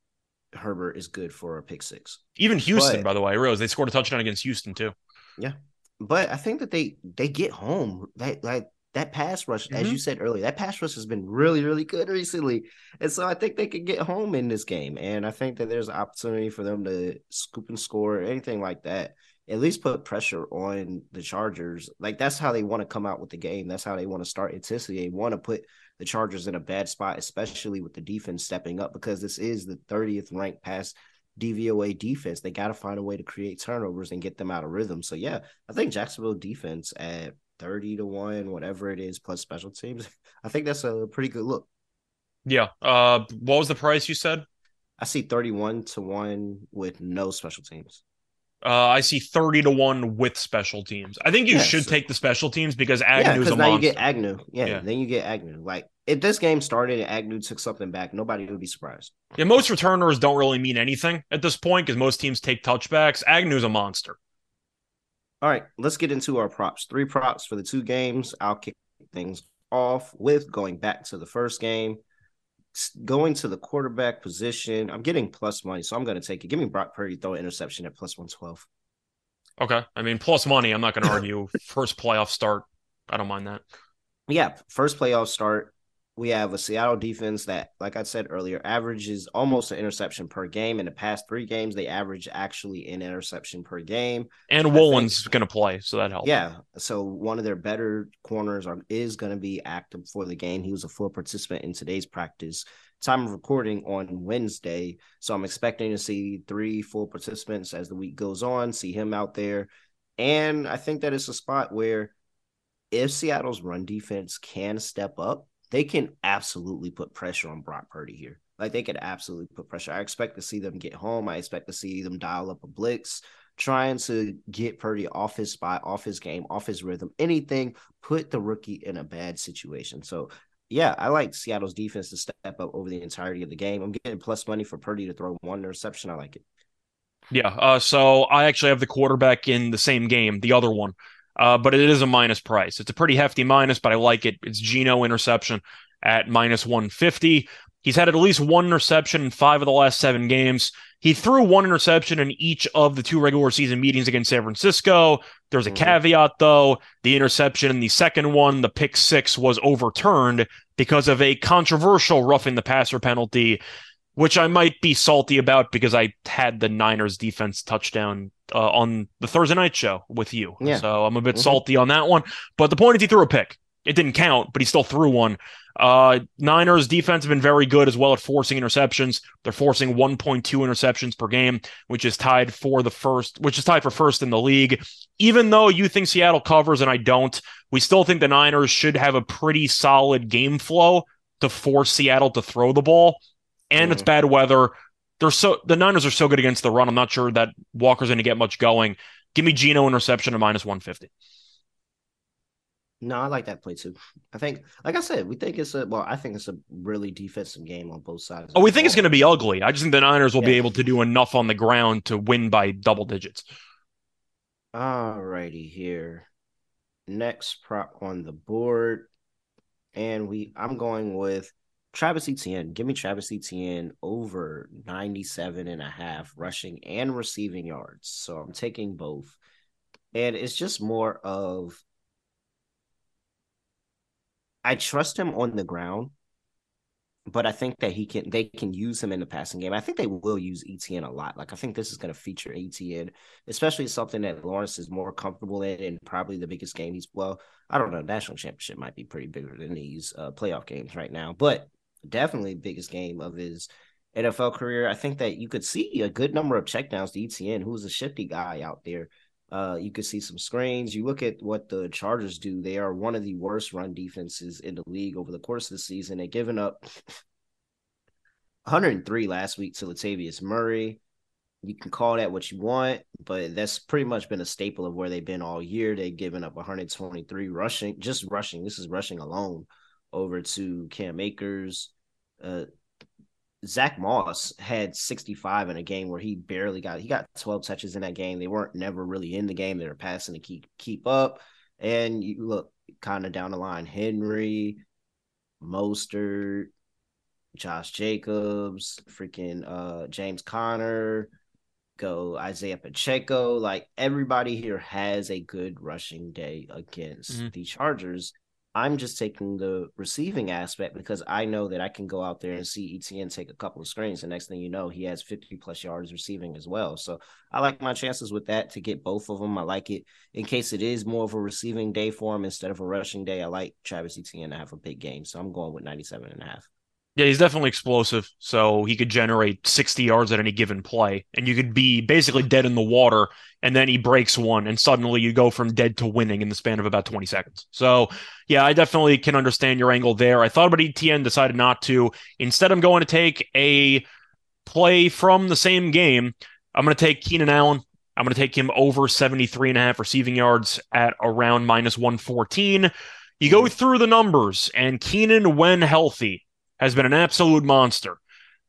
Herbert is good for a pick six. Even Houston, But- by the way, realized they scored a touchdown against Houston too. Yeah, but I think that they they get home. That like that pass rush, as Mhm. you said earlier, that pass rush has been really really good recently, and so I think they could get home in this game. And I think that there's an opportunity for them to scoop and score, anything like that. At least put pressure on the Chargers. Like that's how they want to come out with the game. That's how they want to start intensity. They want to put the Chargers in a bad spot, especially with the defense stepping up, because this is the 30th ranked pass DVOA defense. They got to find a way to create turnovers and get them out of rhythm. So yeah, I think Jacksonville defense at 30 to 1, whatever it is, plus special teams, I think that's a pretty good look. Yeah. Uh, what was the price you said? I see 31 to 1 with no special teams. Uh, I see 30 to 1 with special teams. I think you Yeah, should so- take the special teams because yeah, Agnew's because now monster. you get Agnew. Yeah, Yeah. then you get Agnew. Like if this game started and Agnew took something back, nobody would be surprised. Yeah, most returners don't really mean anything at this point because most teams take touchbacks. Agnew's a monster. All right, let's get into our props. Three props for the two games. I'll kick things off with going back to the first game. Going to the quarterback position, I'm getting plus money, so I'm going to take it. Give me Brock Purdy throw an interception at plus 112. Okay. I mean, plus money. I'm not going to argue. First playoff start. I don't mind that. Yeah, first playoff start. We have a Seattle defense that, like I said earlier, averages almost an interception per game. In the past three games, they average actually an interception per game. And I Woolen's going to play, so that helps. Yeah. So one of their better corners are, is going to be active for the game. He was a full participant in today's practice. Time of recording on Wednesday. So I'm expecting to see three full participants as the week goes on, see him out there. And I think that it's a spot where if Seattle's run defense can step up, they can absolutely put pressure on Brock Purdy here. Like they could absolutely put pressure. I expect to see them get home. I expect to see them dial up a blitz, trying to get Purdy off his spot, off his game, off his rhythm, anything, put the rookie in a bad situation. So yeah, I like Seattle's defense to step up over the entirety of the game. I'm getting plus money for Purdy to throw one interception. I like it. Yeah. Uh, so I actually have the quarterback in the same game, the other one. Uh, but it is a minus price. It's a pretty hefty minus, but I like it. It's Geno interception at minus 150. He's had at least one interception in five of the last seven games. He threw one interception in each of the two regular season meetings against San Francisco. There's a Mhm. caveat, though. The interception in the second one, the pick six, was overturned because of a controversial roughing the passer penalty which I might be salty about because I had the Niners defense touchdown uh, on the Thursday night show with you. Yeah. So I'm a bit Mhm. salty on that one. But the point is he threw a pick. It didn't count, but he still threw one. Uh, Niners defense have been very good as well at forcing interceptions. They're forcing 1.2 interceptions per game, which is tied for the first, which is tied for first in the league. Even though you think Seattle covers and I don't, we still think the Niners should have a pretty solid game flow to force Seattle to throw the ball. And it's Mhm. bad weather. They're so the Niners are so good against the run. I'm not sure that Walker's going to get much going. Give me Geno interception at minus 150. No, I like that play too. I think, like I said, we think it's a well. I think it's a really defensive game on both sides. Oh, we think it's going to be ugly. I just think the Niners will be able to do enough on the ground to win by double digits. All righty here. Next prop on the board. And we I'm going with Travis Etienne. Give me Travis Etienne over 97 and a half rushing and receiving yards. So I'm taking both. And it's just more of I trust him on the ground, but I think that he can they can use him in the passing game. I think they will use ETN a lot. Like I think this is going to feature ETN, especially something that Lawrence is more comfortable in and probably the biggest game he's well, I don't know, national championship might be pretty bigger than these uh, playoff games right now, but definitely biggest game of his NFL career. I think that you could see a good number of checkdowns to ETN, who's a shifty guy out there. Uh, you could see some screens. You look at what the Chargers do; they are one of the worst run defenses in the league over the course of the season. They've given up 103 last week to Latavius Murray. you can call that what you want, but that's pretty much been a staple of where they've been all year. They've given up 123 rushing, just rushing. This is rushing alone over to Cam Akers. Uh, Zach Moss had 65 in a game where he barely got he got 12 touches in that game. They weren't never really in the game. They were passing to keep keep up. And you look kind of down the line, Henry, Mostert, Josh Jacobs, freaking uh James Conner, go Isaiah Pacheco. Like everybody here has a good rushing day against Mhm. the Chargers. I'm just taking the receiving aspect because I know that I can go out there and see ETN take a couple of screens. The next thing you know, he has 50 plus yards receiving as well. So I like my chances with that to get both of them. I like it in case it is more of a receiving day for him instead of a rushing day. I like Travis Etienne to have a big game. So I'm going with 97 and a half. Yeah, he's definitely explosive. So he could generate 60 yards at any given play. And you could be basically dead in the water. And then he breaks one. And suddenly you go from dead to winning in the span of about 20 seconds. So, yeah, I definitely can understand your angle there. I thought about ETN, decided not to. Instead, I'm going to take a play from the same game. I'm going to take Keenan Allen. I'm going to take him over 73 and a half receiving yards at around minus 114. You go mm-hmm. through the numbers, and Keenan, when healthy, has been an absolute monster.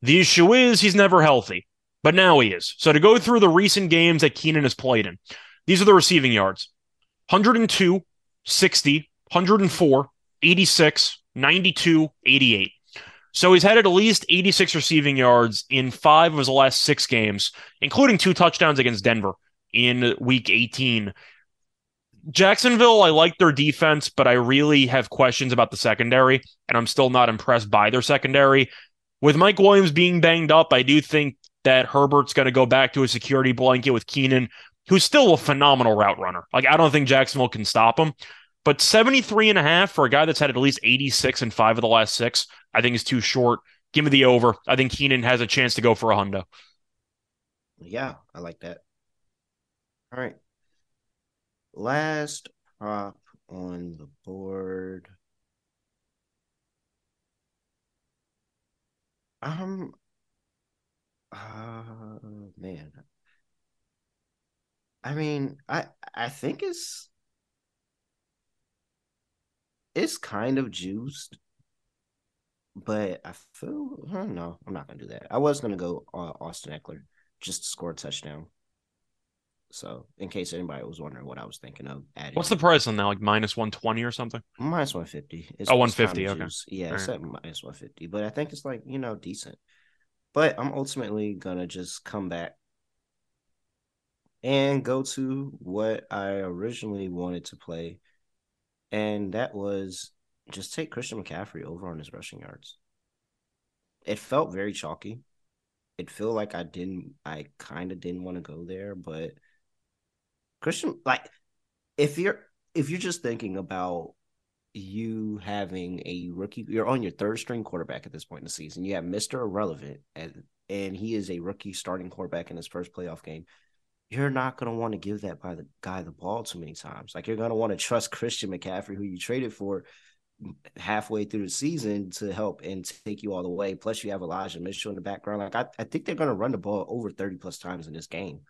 The issue is he's never healthy, but now he is. So to go through the recent games that Keenan has played in, these are the receiving yards 102, 60, 104, 86, 92, 88. So he's had at least 86 receiving yards in five of his last six games, including two touchdowns against Denver in week 18. Jacksonville, I like their defense, but I really have questions about the secondary, and I'm still not impressed by their secondary. With Mike Williams being banged up, I do think that Herbert's going to go back to a security blanket with Keenan, who's still a phenomenal route runner. Like, I don't think Jacksonville can stop him. But 73 and a half for a guy that's had at least 86 and five of the last six, I think is too short. Give me the over. I think Keenan has a chance to go for a hundo. Yeah, I like that. All right. Last prop on the board. Um uh man. I mean, I I think it's it's kind of juiced, but I feel I don't know. I'm not gonna do that. I was gonna go uh, Austin Ekeler just to score a touchdown. So, in case anybody was wondering what I was thinking of adding, What's the price on that? Like minus 120 or something? minus one fifty? Oh, 150, okay. Yeah, All it's right. minus one fifty, but I think it's like you know decent. But I'm ultimately gonna just come back and go to what I originally wanted to play, and that was just take Christian McCaffrey over on his rushing yards. It felt very chalky. It felt like I didn't, I kind of didn't want to go there, but Christian, like, if you're if you're just thinking about you having a rookie, you're on your third string quarterback at this point in the season. You have Mister Irrelevant, and and he is a rookie starting quarterback in his first playoff game. You're not going to want to give that by the guy the ball too many times. Like you're going to want to trust Christian McCaffrey, who you traded for halfway through the season to help and take you all the way. Plus, you have Elijah Mitchell in the background. Like I, I think they're going to run the ball over thirty plus times in this game.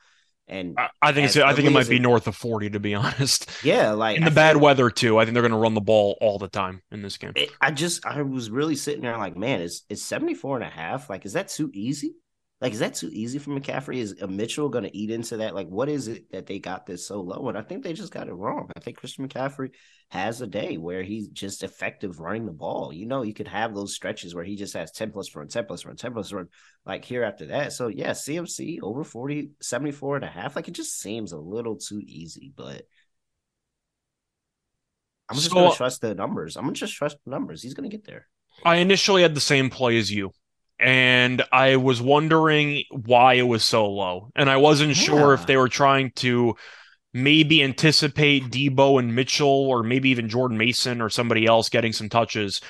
And I, I think it's I think it might be north of 40 to be honest. yeah, like In the I bad weather too, I think they're going to run the ball all the time in this game. it, I just I was really sitting there like, man, is is 74 and a half? Like, is that too easy? Like, is that too easy for McCaffrey? Is uh, Mitchell gonna eat into that? Like, what is it that they got this so low? And I think they just got it wrong. I think Christian McCaffrey has a day where he's just effective running the ball. You know, you could have those stretches where he just has 10 plus run, 10 plus run, 10 plus run, like here after that. So yeah, CMC over 40, 74 and a half. Like it just seems a little too easy, but I'm just So- gonna trust the numbers. I'm gonna just trust the numbers. He's gonna get there. I initially had the same play as you, and I was wondering why it was so low. And I wasn't sure if they were trying to maybe anticipate Deebo and Mitchell, or maybe even Jordan Mason or somebody else getting some touches.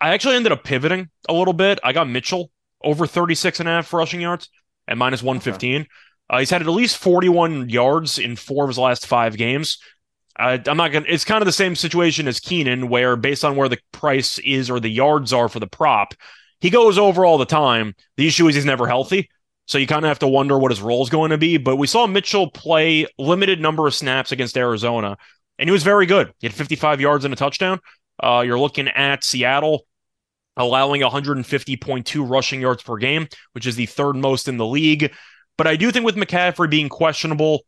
I actually ended up pivoting a little bit. I got Mitchell over 36 and a half rushing yards at minus 115. Uh, he's had at least 41 yards in four of his last five games. Uh, I'm not gonna. It's kind of the same situation as Keenan, where based on where the price is or the yards are for the prop, he goes over all the time. The issue is he's never healthy. So you kind of have to wonder what his role is going to be. But we saw Mitchell play limited number of snaps against Arizona, and he was very good. He had 55 yards and a touchdown. Uh, you're looking at Seattle allowing 150.2 rushing yards per game, which is the third most in the league. But I do think with McCaffrey being questionable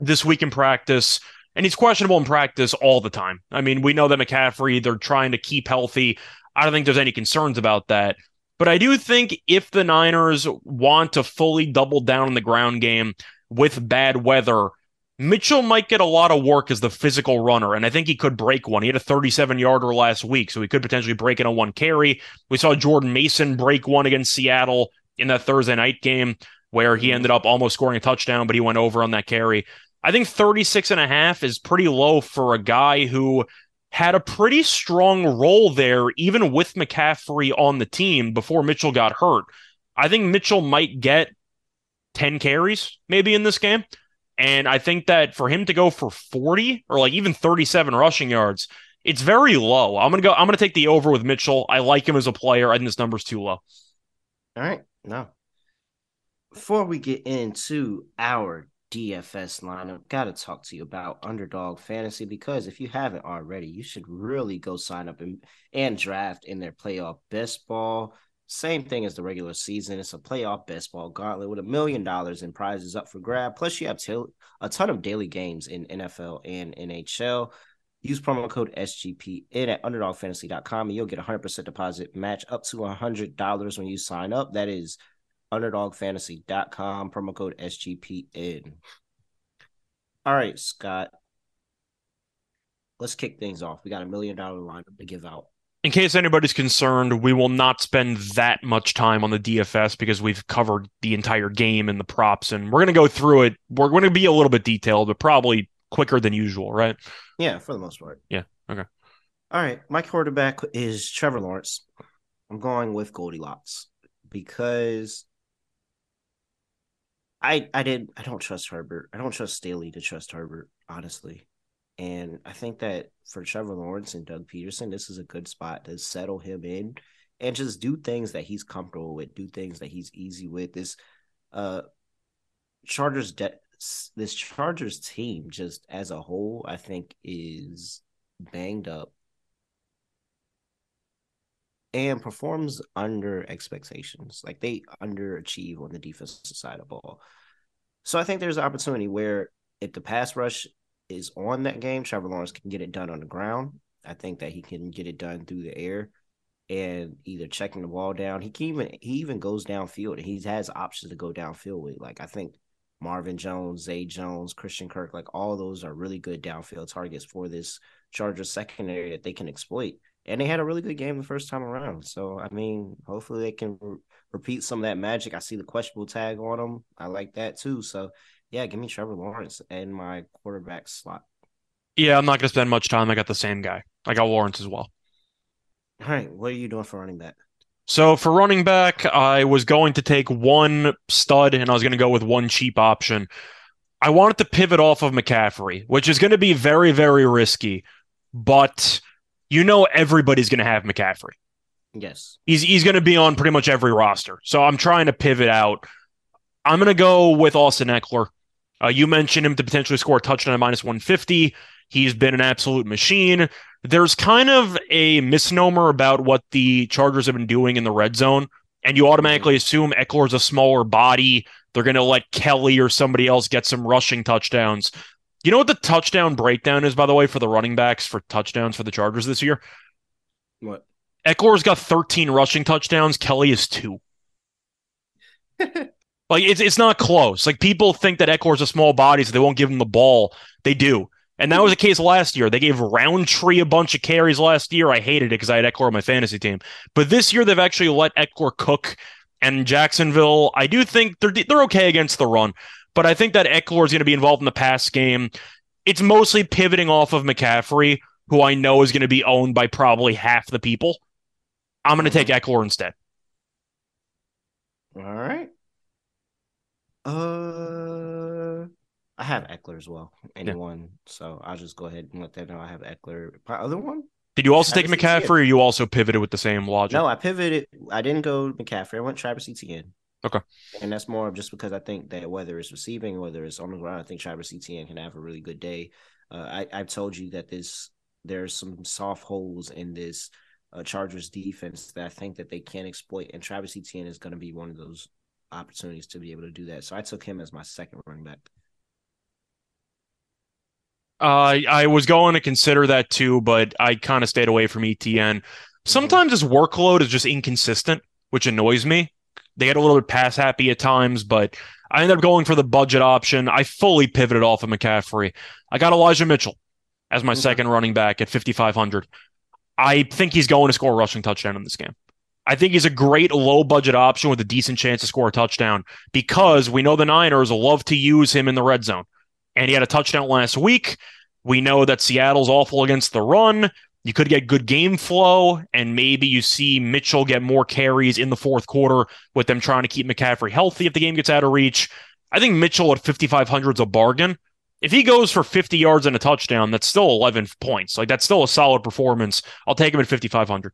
this week in practice, and he's questionable in practice all the time. I mean, we know that McCaffrey, they're trying to keep healthy. I don't think there's any concerns about that. But I do think if the Niners want to fully double down on the ground game with bad weather, Mitchell might get a lot of work as the physical runner, and I think he could break one. He had a 37 yarder last week, so he could potentially break in a one carry. We saw Jordan Mason break one against Seattle in that Thursday night game where he ended up almost scoring a touchdown, but he went over on that carry. I think 36 and a half is pretty low for a guy who had a pretty strong role there, even with McCaffrey on the team before Mitchell got hurt. I think Mitchell might get 10 carries maybe in this game. And I think that for him to go for 40 or like even 37 rushing yards, it's very low. I'm gonna go. I'm gonna take the over with Mitchell. I like him as a player. I think this number's too low. All right. No. Before we get into our DFS lineup, got to talk to you about Underdog Fantasy because if you haven't already, you should really go sign up and, and draft in their playoff best ball. Same thing as the regular season. It's a playoff best ball gauntlet with a million dollars in prizes up for grab. Plus, you have t- a ton of daily games in NFL and NHL. Use promo code SGPN at underdogfantasy.com and you'll get a 100% deposit match up to $100 when you sign up. That is underdogfantasy.com, promo code SGPN. All right, Scott. Let's kick things off. We got a million dollar lineup to give out. In case anybody's concerned, we will not spend that much time on the DFS because we've covered the entire game and the props, and we're going to go through it. We're going to be a little bit detailed, but probably quicker than usual, right? Yeah, for the most part. Yeah. Okay. All right. My quarterback is Trevor Lawrence. I'm going with Goldilocks because I I did I don't trust Herbert. I don't trust Staley to trust Herbert, honestly. And I think that for Trevor Lawrence and Doug Pederson, this is a good spot to settle him in and just do things that he's comfortable with, do things that he's easy with. This uh Chargers this Chargers team just as a whole, I think is banged up and performs under expectations. Like they underachieve on the defensive side of the ball. So I think there's an opportunity where if the pass rush is on that game, Trevor Lawrence can get it done on the ground. I think that he can get it done through the air and either checking the ball down. He can even he even goes downfield. He has options to go downfield with. Like I think Marvin Jones, Zay Jones, Christian Kirk, like all those are really good downfield targets for this Chargers secondary that they can exploit. And they had a really good game the first time around. So I mean, hopefully they can re- repeat some of that magic. I see the questionable tag on them. I like that too. So yeah, give me Trevor Lawrence in my quarterback slot. Yeah, I'm not going to spend much time. I got the same guy. I got Lawrence as well. All right, what are you doing for running back? So for running back, I was going to take one stud and I was going to go with one cheap option. I wanted to pivot off of McCaffrey, which is going to be very, very risky, but you know everybody's going to have McCaffrey. Yes. He's he's going to be on pretty much every roster. So I'm trying to pivot out. I'm going to go with Austin Ekeler. Uh, you mentioned him to potentially score a touchdown at minus 150. He's been an absolute machine. There's kind of a misnomer about what the Chargers have been doing in the red zone, and you automatically assume Ekeler's a smaller body. They're going to let Kelly or somebody else get some rushing touchdowns. You know what the touchdown breakdown is, by the way, for the running backs for touchdowns for the Chargers this year? What? Ekeler's got 13 rushing touchdowns. Kelly is two. like it's it's not close. Like people think that Ekeler's a small body, so they won't give him the ball. They do. And that was the case last year. They gave Rountree a bunch of carries last year. I hated it because I had Ekeler on my fantasy team. But this year they've actually let Ekeler cook. And Jacksonville, I do think they're they're okay against the run, but I think that Ekeler is going to be involved in the pass game. It's mostly pivoting off of McCaffrey, who I know is going to be owned by probably half the people. I'm going to take Ekeler instead. All right. Uh, I have Ekeler as well. Anyone, so I'll just go ahead and let them know I have Ekeler. My other one? Did you also take McCaffrey, or you also pivoted with the same logic? No, I pivoted. I didn't go McCaffrey. I went Travis Etienne. Okay. And that's more of just because I think that whether it's receiving, whether it's on the ground, I think Travis Etienne can have a really good day. Uh, I, I've told you that this there's some soft holes in this uh, Chargers defense that I think that they can exploit, and Travis Etienne is going to be one of those opportunities to be able to do that. So I took him as my second running back. Uh, I was going to consider that too, but I kind of stayed away from ETN. Sometimes his workload is just inconsistent, which annoys me. They get a little bit pass happy at times, but I ended up going for the budget option. I fully pivoted off of McCaffrey. I got Elijah Mitchell as my Okay. second running back at 5,500. I think he's going to score a rushing touchdown in this game. I think he's a great low budget option with a decent chance to score a touchdown because we know the Niners love to use him in the red zone. And he had a touchdown last week. We know that Seattle's awful against the run. You could get good game flow, and maybe you see Mitchell get more carries in the fourth quarter with them trying to keep McCaffrey healthy if the game gets out of reach. I think Mitchell at 5,500 is a bargain. If he goes for 50 yards and a touchdown, that's still 11 points. Like, that's still a solid performance. I'll take him at 5,500.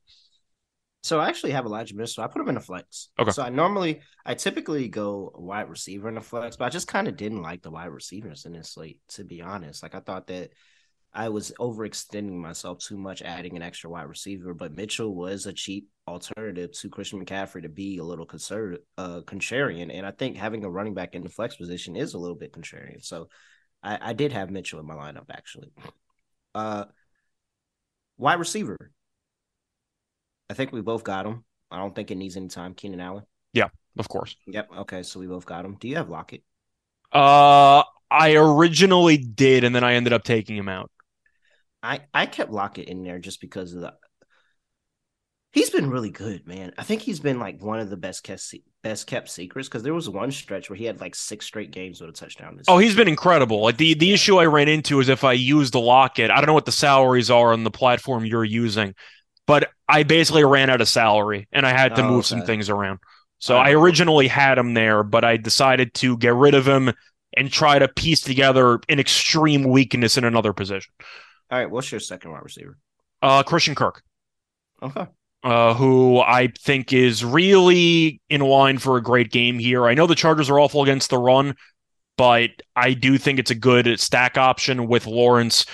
So I actually have Elijah Mitchell. I put him in a flex. Okay. So I normally, I typically go wide receiver in a flex, but I just kind of didn't like the wide receivers in this slate, to be honest. Like I thought that I was overextending myself too much, adding an extra wide receiver. But Mitchell was a cheap alternative to Christian McCaffrey to be a little conservative, uh, contrarian, and I think having a running back in the flex position is a little bit contrarian. So I, I did have Mitchell in my lineup actually. Uh, wide receiver. I think we both got him. I don't think it needs any time. Keenan Allen. Yeah, of course. Yep. Okay. So we both got him. Do you have Lockett? Uh, I originally did, and then I ended up taking him out. I I kept Lockett in there just because of the. He's been really good, man. I think he's been like one of the best kept best kept secrets because there was one stretch where he had like six straight games with a touchdown. This Oh, season. he's been incredible. Like the the issue I ran into is if I used the Lockett, I don't know what the salaries are on the platform you're using, but I basically ran out of salary and I had to Oh, move some things around. So I originally had him there, but I decided to get rid of him and try to piece together an extreme weakness in another position. All right. What's your second wide receiver? Uh, Christian Kirk. Okay. uh, who I think is really in line for a great game here. I know the Chargers are awful against the run, but I do think it's a good stack option with Lawrence.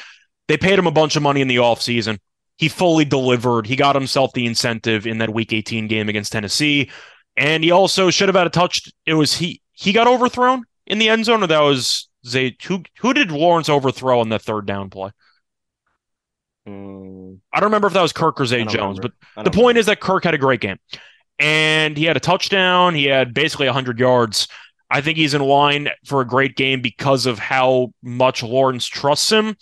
They paid him a bunch of money in the offseason. He fully delivered. He got himself the incentive in that week 18 game against Tennessee. And he also should have had a touch. It was he he got overthrown in the end zone, or that was Zay. Who who did Lawrence overthrow on the third down play? Mm, I don't remember if that was Kirk or Zay Jones, remember. but the point is that Kirk had a great game. And he had a touchdown. He had basically 100 yards. I think he's in line for a great game because of how much Lawrence trusts him.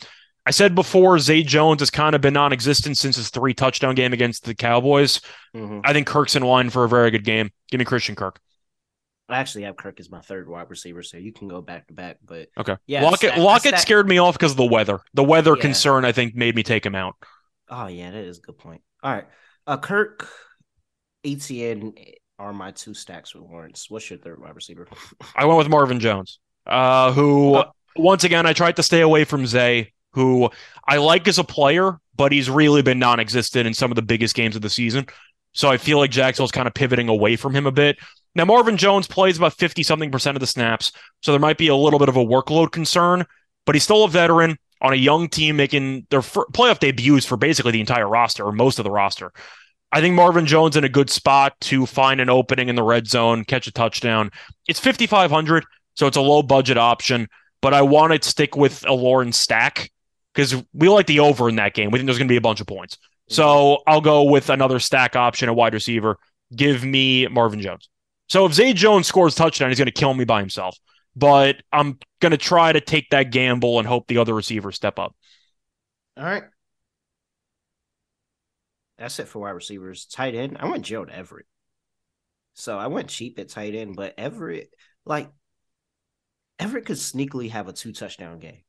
I said before, Zay Jones has kind of been non existent since his three touchdown game against the Cowboys. Mhm. I think Kirk's in line for a very good game. Give me Christian Kirk. I actually have Kirk as my third wide receiver, so you can go back to back. But Okay. yeah, Lockett, stack- Lockett stack- scared me off because of the weather. The weather Yeah. concern, I think, made me take him out. Oh yeah, that is a good point. All right, uh, Kirk, ETN are my two stacks with Lawrence. What's your third wide receiver? I went with Marvin Jones, uh, who Oh. once again I tried to stay away from Zay, who I like as a player, but he's really been non-existent in some of the biggest games of the season. So I feel like Jacksonville's kind of pivoting away from him a bit. Now Marvin Jones plays about fifty something percent of the snaps, so there might be a little bit of a workload concern, but he's still a veteran on a young team making their playoff debuts for basically the entire roster or most of the roster. I think Marvin Jones in a good spot to find an opening in the red zone, catch a touchdown. It's 5,500, so it's a low budget option, but I want to stick with a Lawrence stack because we like the over in that game. We think there's going to be a bunch of points. So I'll go with another stack option, a wide receiver. Give me Marvin Jones. So if Zay Jones scores touchdown, he's going to kill me by himself. But I'm going to try to take that gamble and hope the other receivers step up. All right, that's it for wide receivers. Tight end, I went Gerald Everett. So I went cheap at tight end, but Everett, like Everett, could sneakily have a two touchdown game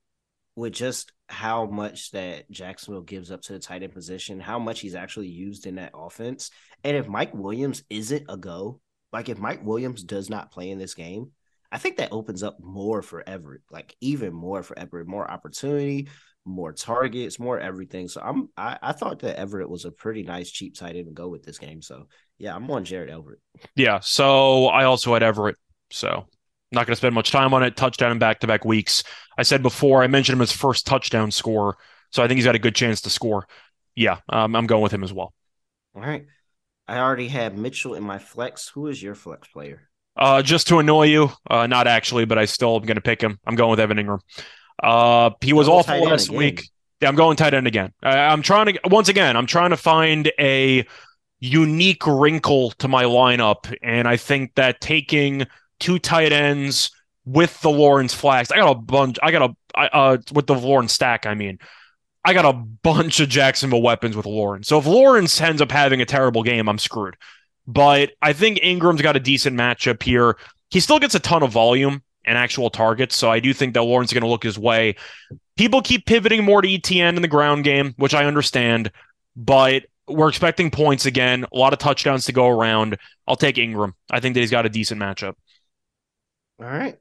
with just how much that Jacksonville gives up to the tight end position, how much he's actually used in that offense. And if Mike Williams isn't a go, like if Mike Williams does not play in this game, I think that opens up more for Everett, like even more for Everett, more opportunity, more targets, more everything. So I'm I, I thought that Everett was a pretty nice cheap tight end to go with this game. So yeah, I'm on Jared Everett. Yeah. So I also had Everett. So not going to spend much time on it. Touchdown in back to back weeks. I said before, I mentioned him as first touchdown scorer. So I think he's got a good chance to score. Yeah, um, I'm going with him as well. All right. I already had Mitchell in my flex. Who is your flex player? Uh, just to annoy you, uh, not actually, but I still am going to pick him. I'm going with Evan Engram. Uh, he was awful last again. week. Yeah, I'm going tight end again. I, I'm trying to once again. I'm trying to find a unique wrinkle to my lineup, and I think that taking two tight ends with the Lawrence flags, I got a bunch. I got a I, uh with the Lawrence stack. I mean, I got a bunch of Jacksonville weapons with Lawrence. So if Lawrence ends up having a terrible game, I'm screwed. But I think Engram's got a decent matchup here. He still gets a ton of volume and actual targets, so I do think that Lawrence is going to look his way. People keep pivoting more to Etienne in the ground game, which I understand, but we're expecting points again, a lot of touchdowns to go around. I'll take Ingram. I think that he's got a decent matchup. All right.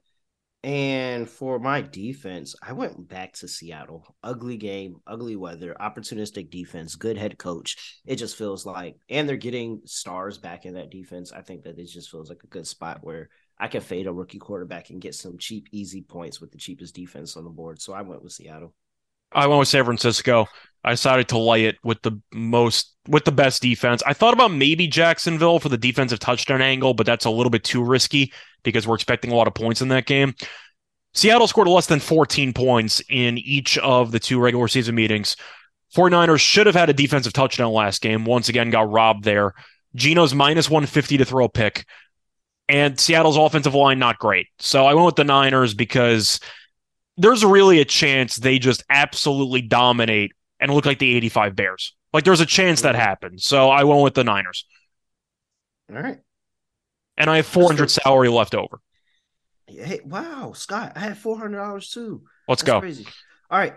And for my defense, I went back to Seattle. Ugly game, ugly weather, opportunistic defense, good head coach. It just feels like, and they're getting stars back in that defense. I think that it just feels like a good spot where I can fade a rookie quarterback and get some cheap, easy points with the cheapest defense on the board. So I went with Seattle. I went with San Francisco. I decided to lay it with the most with the best defense. I thought about maybe Jacksonville for the defensive touchdown angle, but that's a little bit too risky because we're expecting a lot of points in that game. Seattle scored less than 14 points in each of the two regular season meetings. 49ers should have had a defensive touchdown last game. Once again, got robbed there. Geno's minus 150 to throw a pick. And Seattle's offensive line, not great. So I went with the Niners because there's really a chance they just absolutely dominate and look like the 85 Bears. Like there's a chance that happens. So I went with the Niners. All right. And I have 400 salary left over. Hey, wow, Scott, I had four hundred dollars too. Let's That's go. Crazy. All right,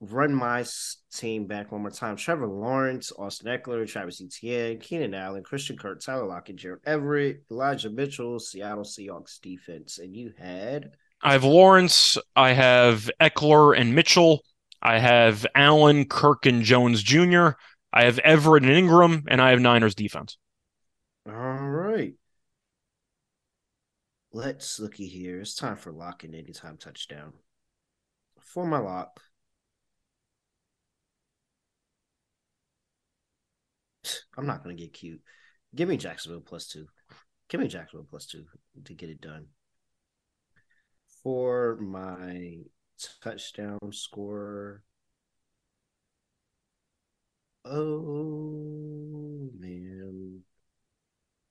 run my team back one more time. Trevor Lawrence, Austin Ekeler, Travis Etienne, Keenan Allen, Christian Kirk, Tyler Lockett, Gerald Everett, Elijah Mitchell, Seattle Seahawks defense, and you had I have Lawrence, I have Ekeler and Mitchell, I have Allen, Kirk, and Jones Jr., I have Everett and Engram, and I have Niners defense. all right. Let's looky here. It's time for lock and anytime touchdown. For my lock, I'm not gonna get cute. Give me Jacksonville plus two. Give me Jacksonville plus two to get it done. For my touchdown score. Oh man.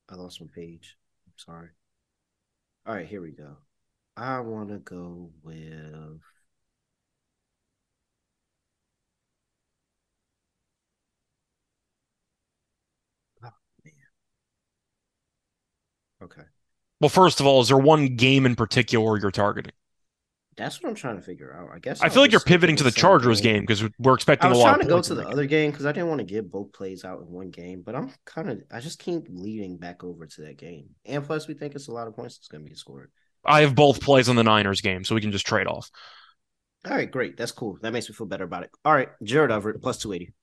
I lost my page. I'm sorry. All right, here we go. I want to go with. Oh, man. Okay. Well, first of all, is there one game in particular you're targeting? That's what I'm trying to figure out. I guess I feel like you're pivoting to the Chargers game because we're expecting a lot. I was lot trying to go to the other game because I didn't want to get both plays out in one game, but I'm kind of I just keep leading back over to that game, and plus we think it's a lot of points that's going to be scored. I have both plays on the Niners game, so we can just trade off. All right, great, that's cool. That makes me feel better about it. All right, Gerald Everett plus two eighty.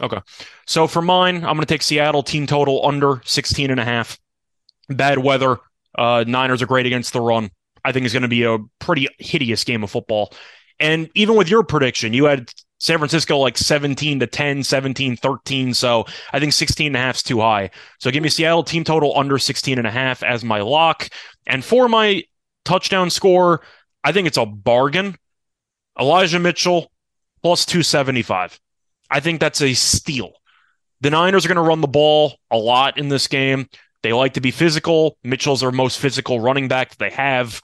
Okay, So for mine, I'm going to take Seattle team total under 16 and a half. Bad weather. Uh, Niners are great against the run. I think it's going to be a pretty hideous game of football. And even with your prediction, you had San Francisco like 17 to 10, 17, 13. So I think 16 and a half is too high. So give me Seattle team total under 16 and a half as my lock. And for my touchdown score, I think it's a bargain. Elijah Mitchell plus 275. I think that's a steal. The Niners are going to run the ball a lot in this game. They like to be physical. Mitchell's their most physical running back that they have.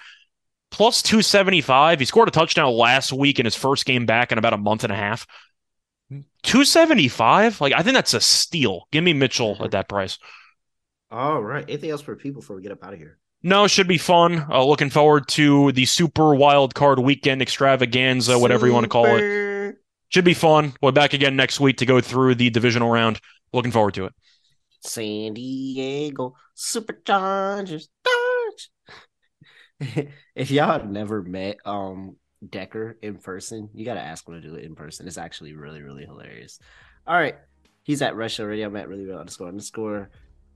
Plus 275. He scored a touchdown last week in his first game back in about a month and a half. 275? Like, I think that's a steal. Give me Mitchell at that price. All right, anything else for people before we get up out of here? No, should be fun. Uh, looking forward to the super wild card weekend extravaganza, whatever you want to call it. Should be fun. We're back again next week to go through the divisional round. Looking forward to it. San Diego Superchargers. If y'all have never met um Decker in person, you gotta ask him to do it in person. It's actually really, really hilarious. All right. He's at Rush Radio. I'm at really real underscore underscore.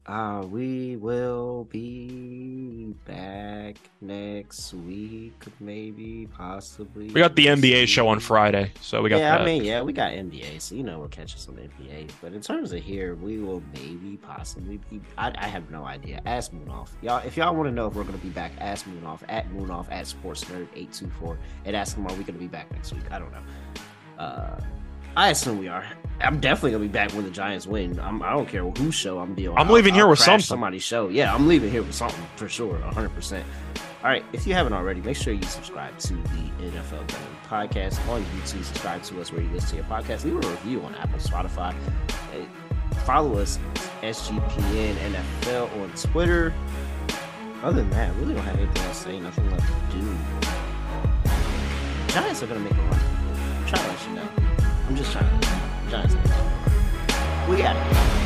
Uh, we will be back next week, maybe, possibly. We got the NBA show on. Friday, so we got yeah, that. I mean, yeah, we got NBA, so you know we'll catch us on NBA. But in terms of here, we will maybe possibly be. I, I have no idea. Ask Moonoff, y'all. If y'all want to know if we're gonna be back, ask Moonoff at Moonoff at Sports Nerd eight two four, and ask him are we gonna be back next week. I don't know. Uh, I assume we are. I'm definitely gonna be back when the Giants win. I'm, I don't care whose show I'm dealing. I'm leaving here with something. Somebody's show. Yeah, I'm leaving here with something for sure, 100. percent all right, if you haven't already, make sure you subscribe to the NFL Gambling Podcast on YouTube. Subscribe to us where you listen to your podcast. Leave a review on Apple, Spotify. Follow us, SGPN NFL on Twitter. Other than that, I really don't have anything else to say. Nothing left to do. Giants are going to make a run. I'm trying to let you know. I'm just trying to going to. We got it.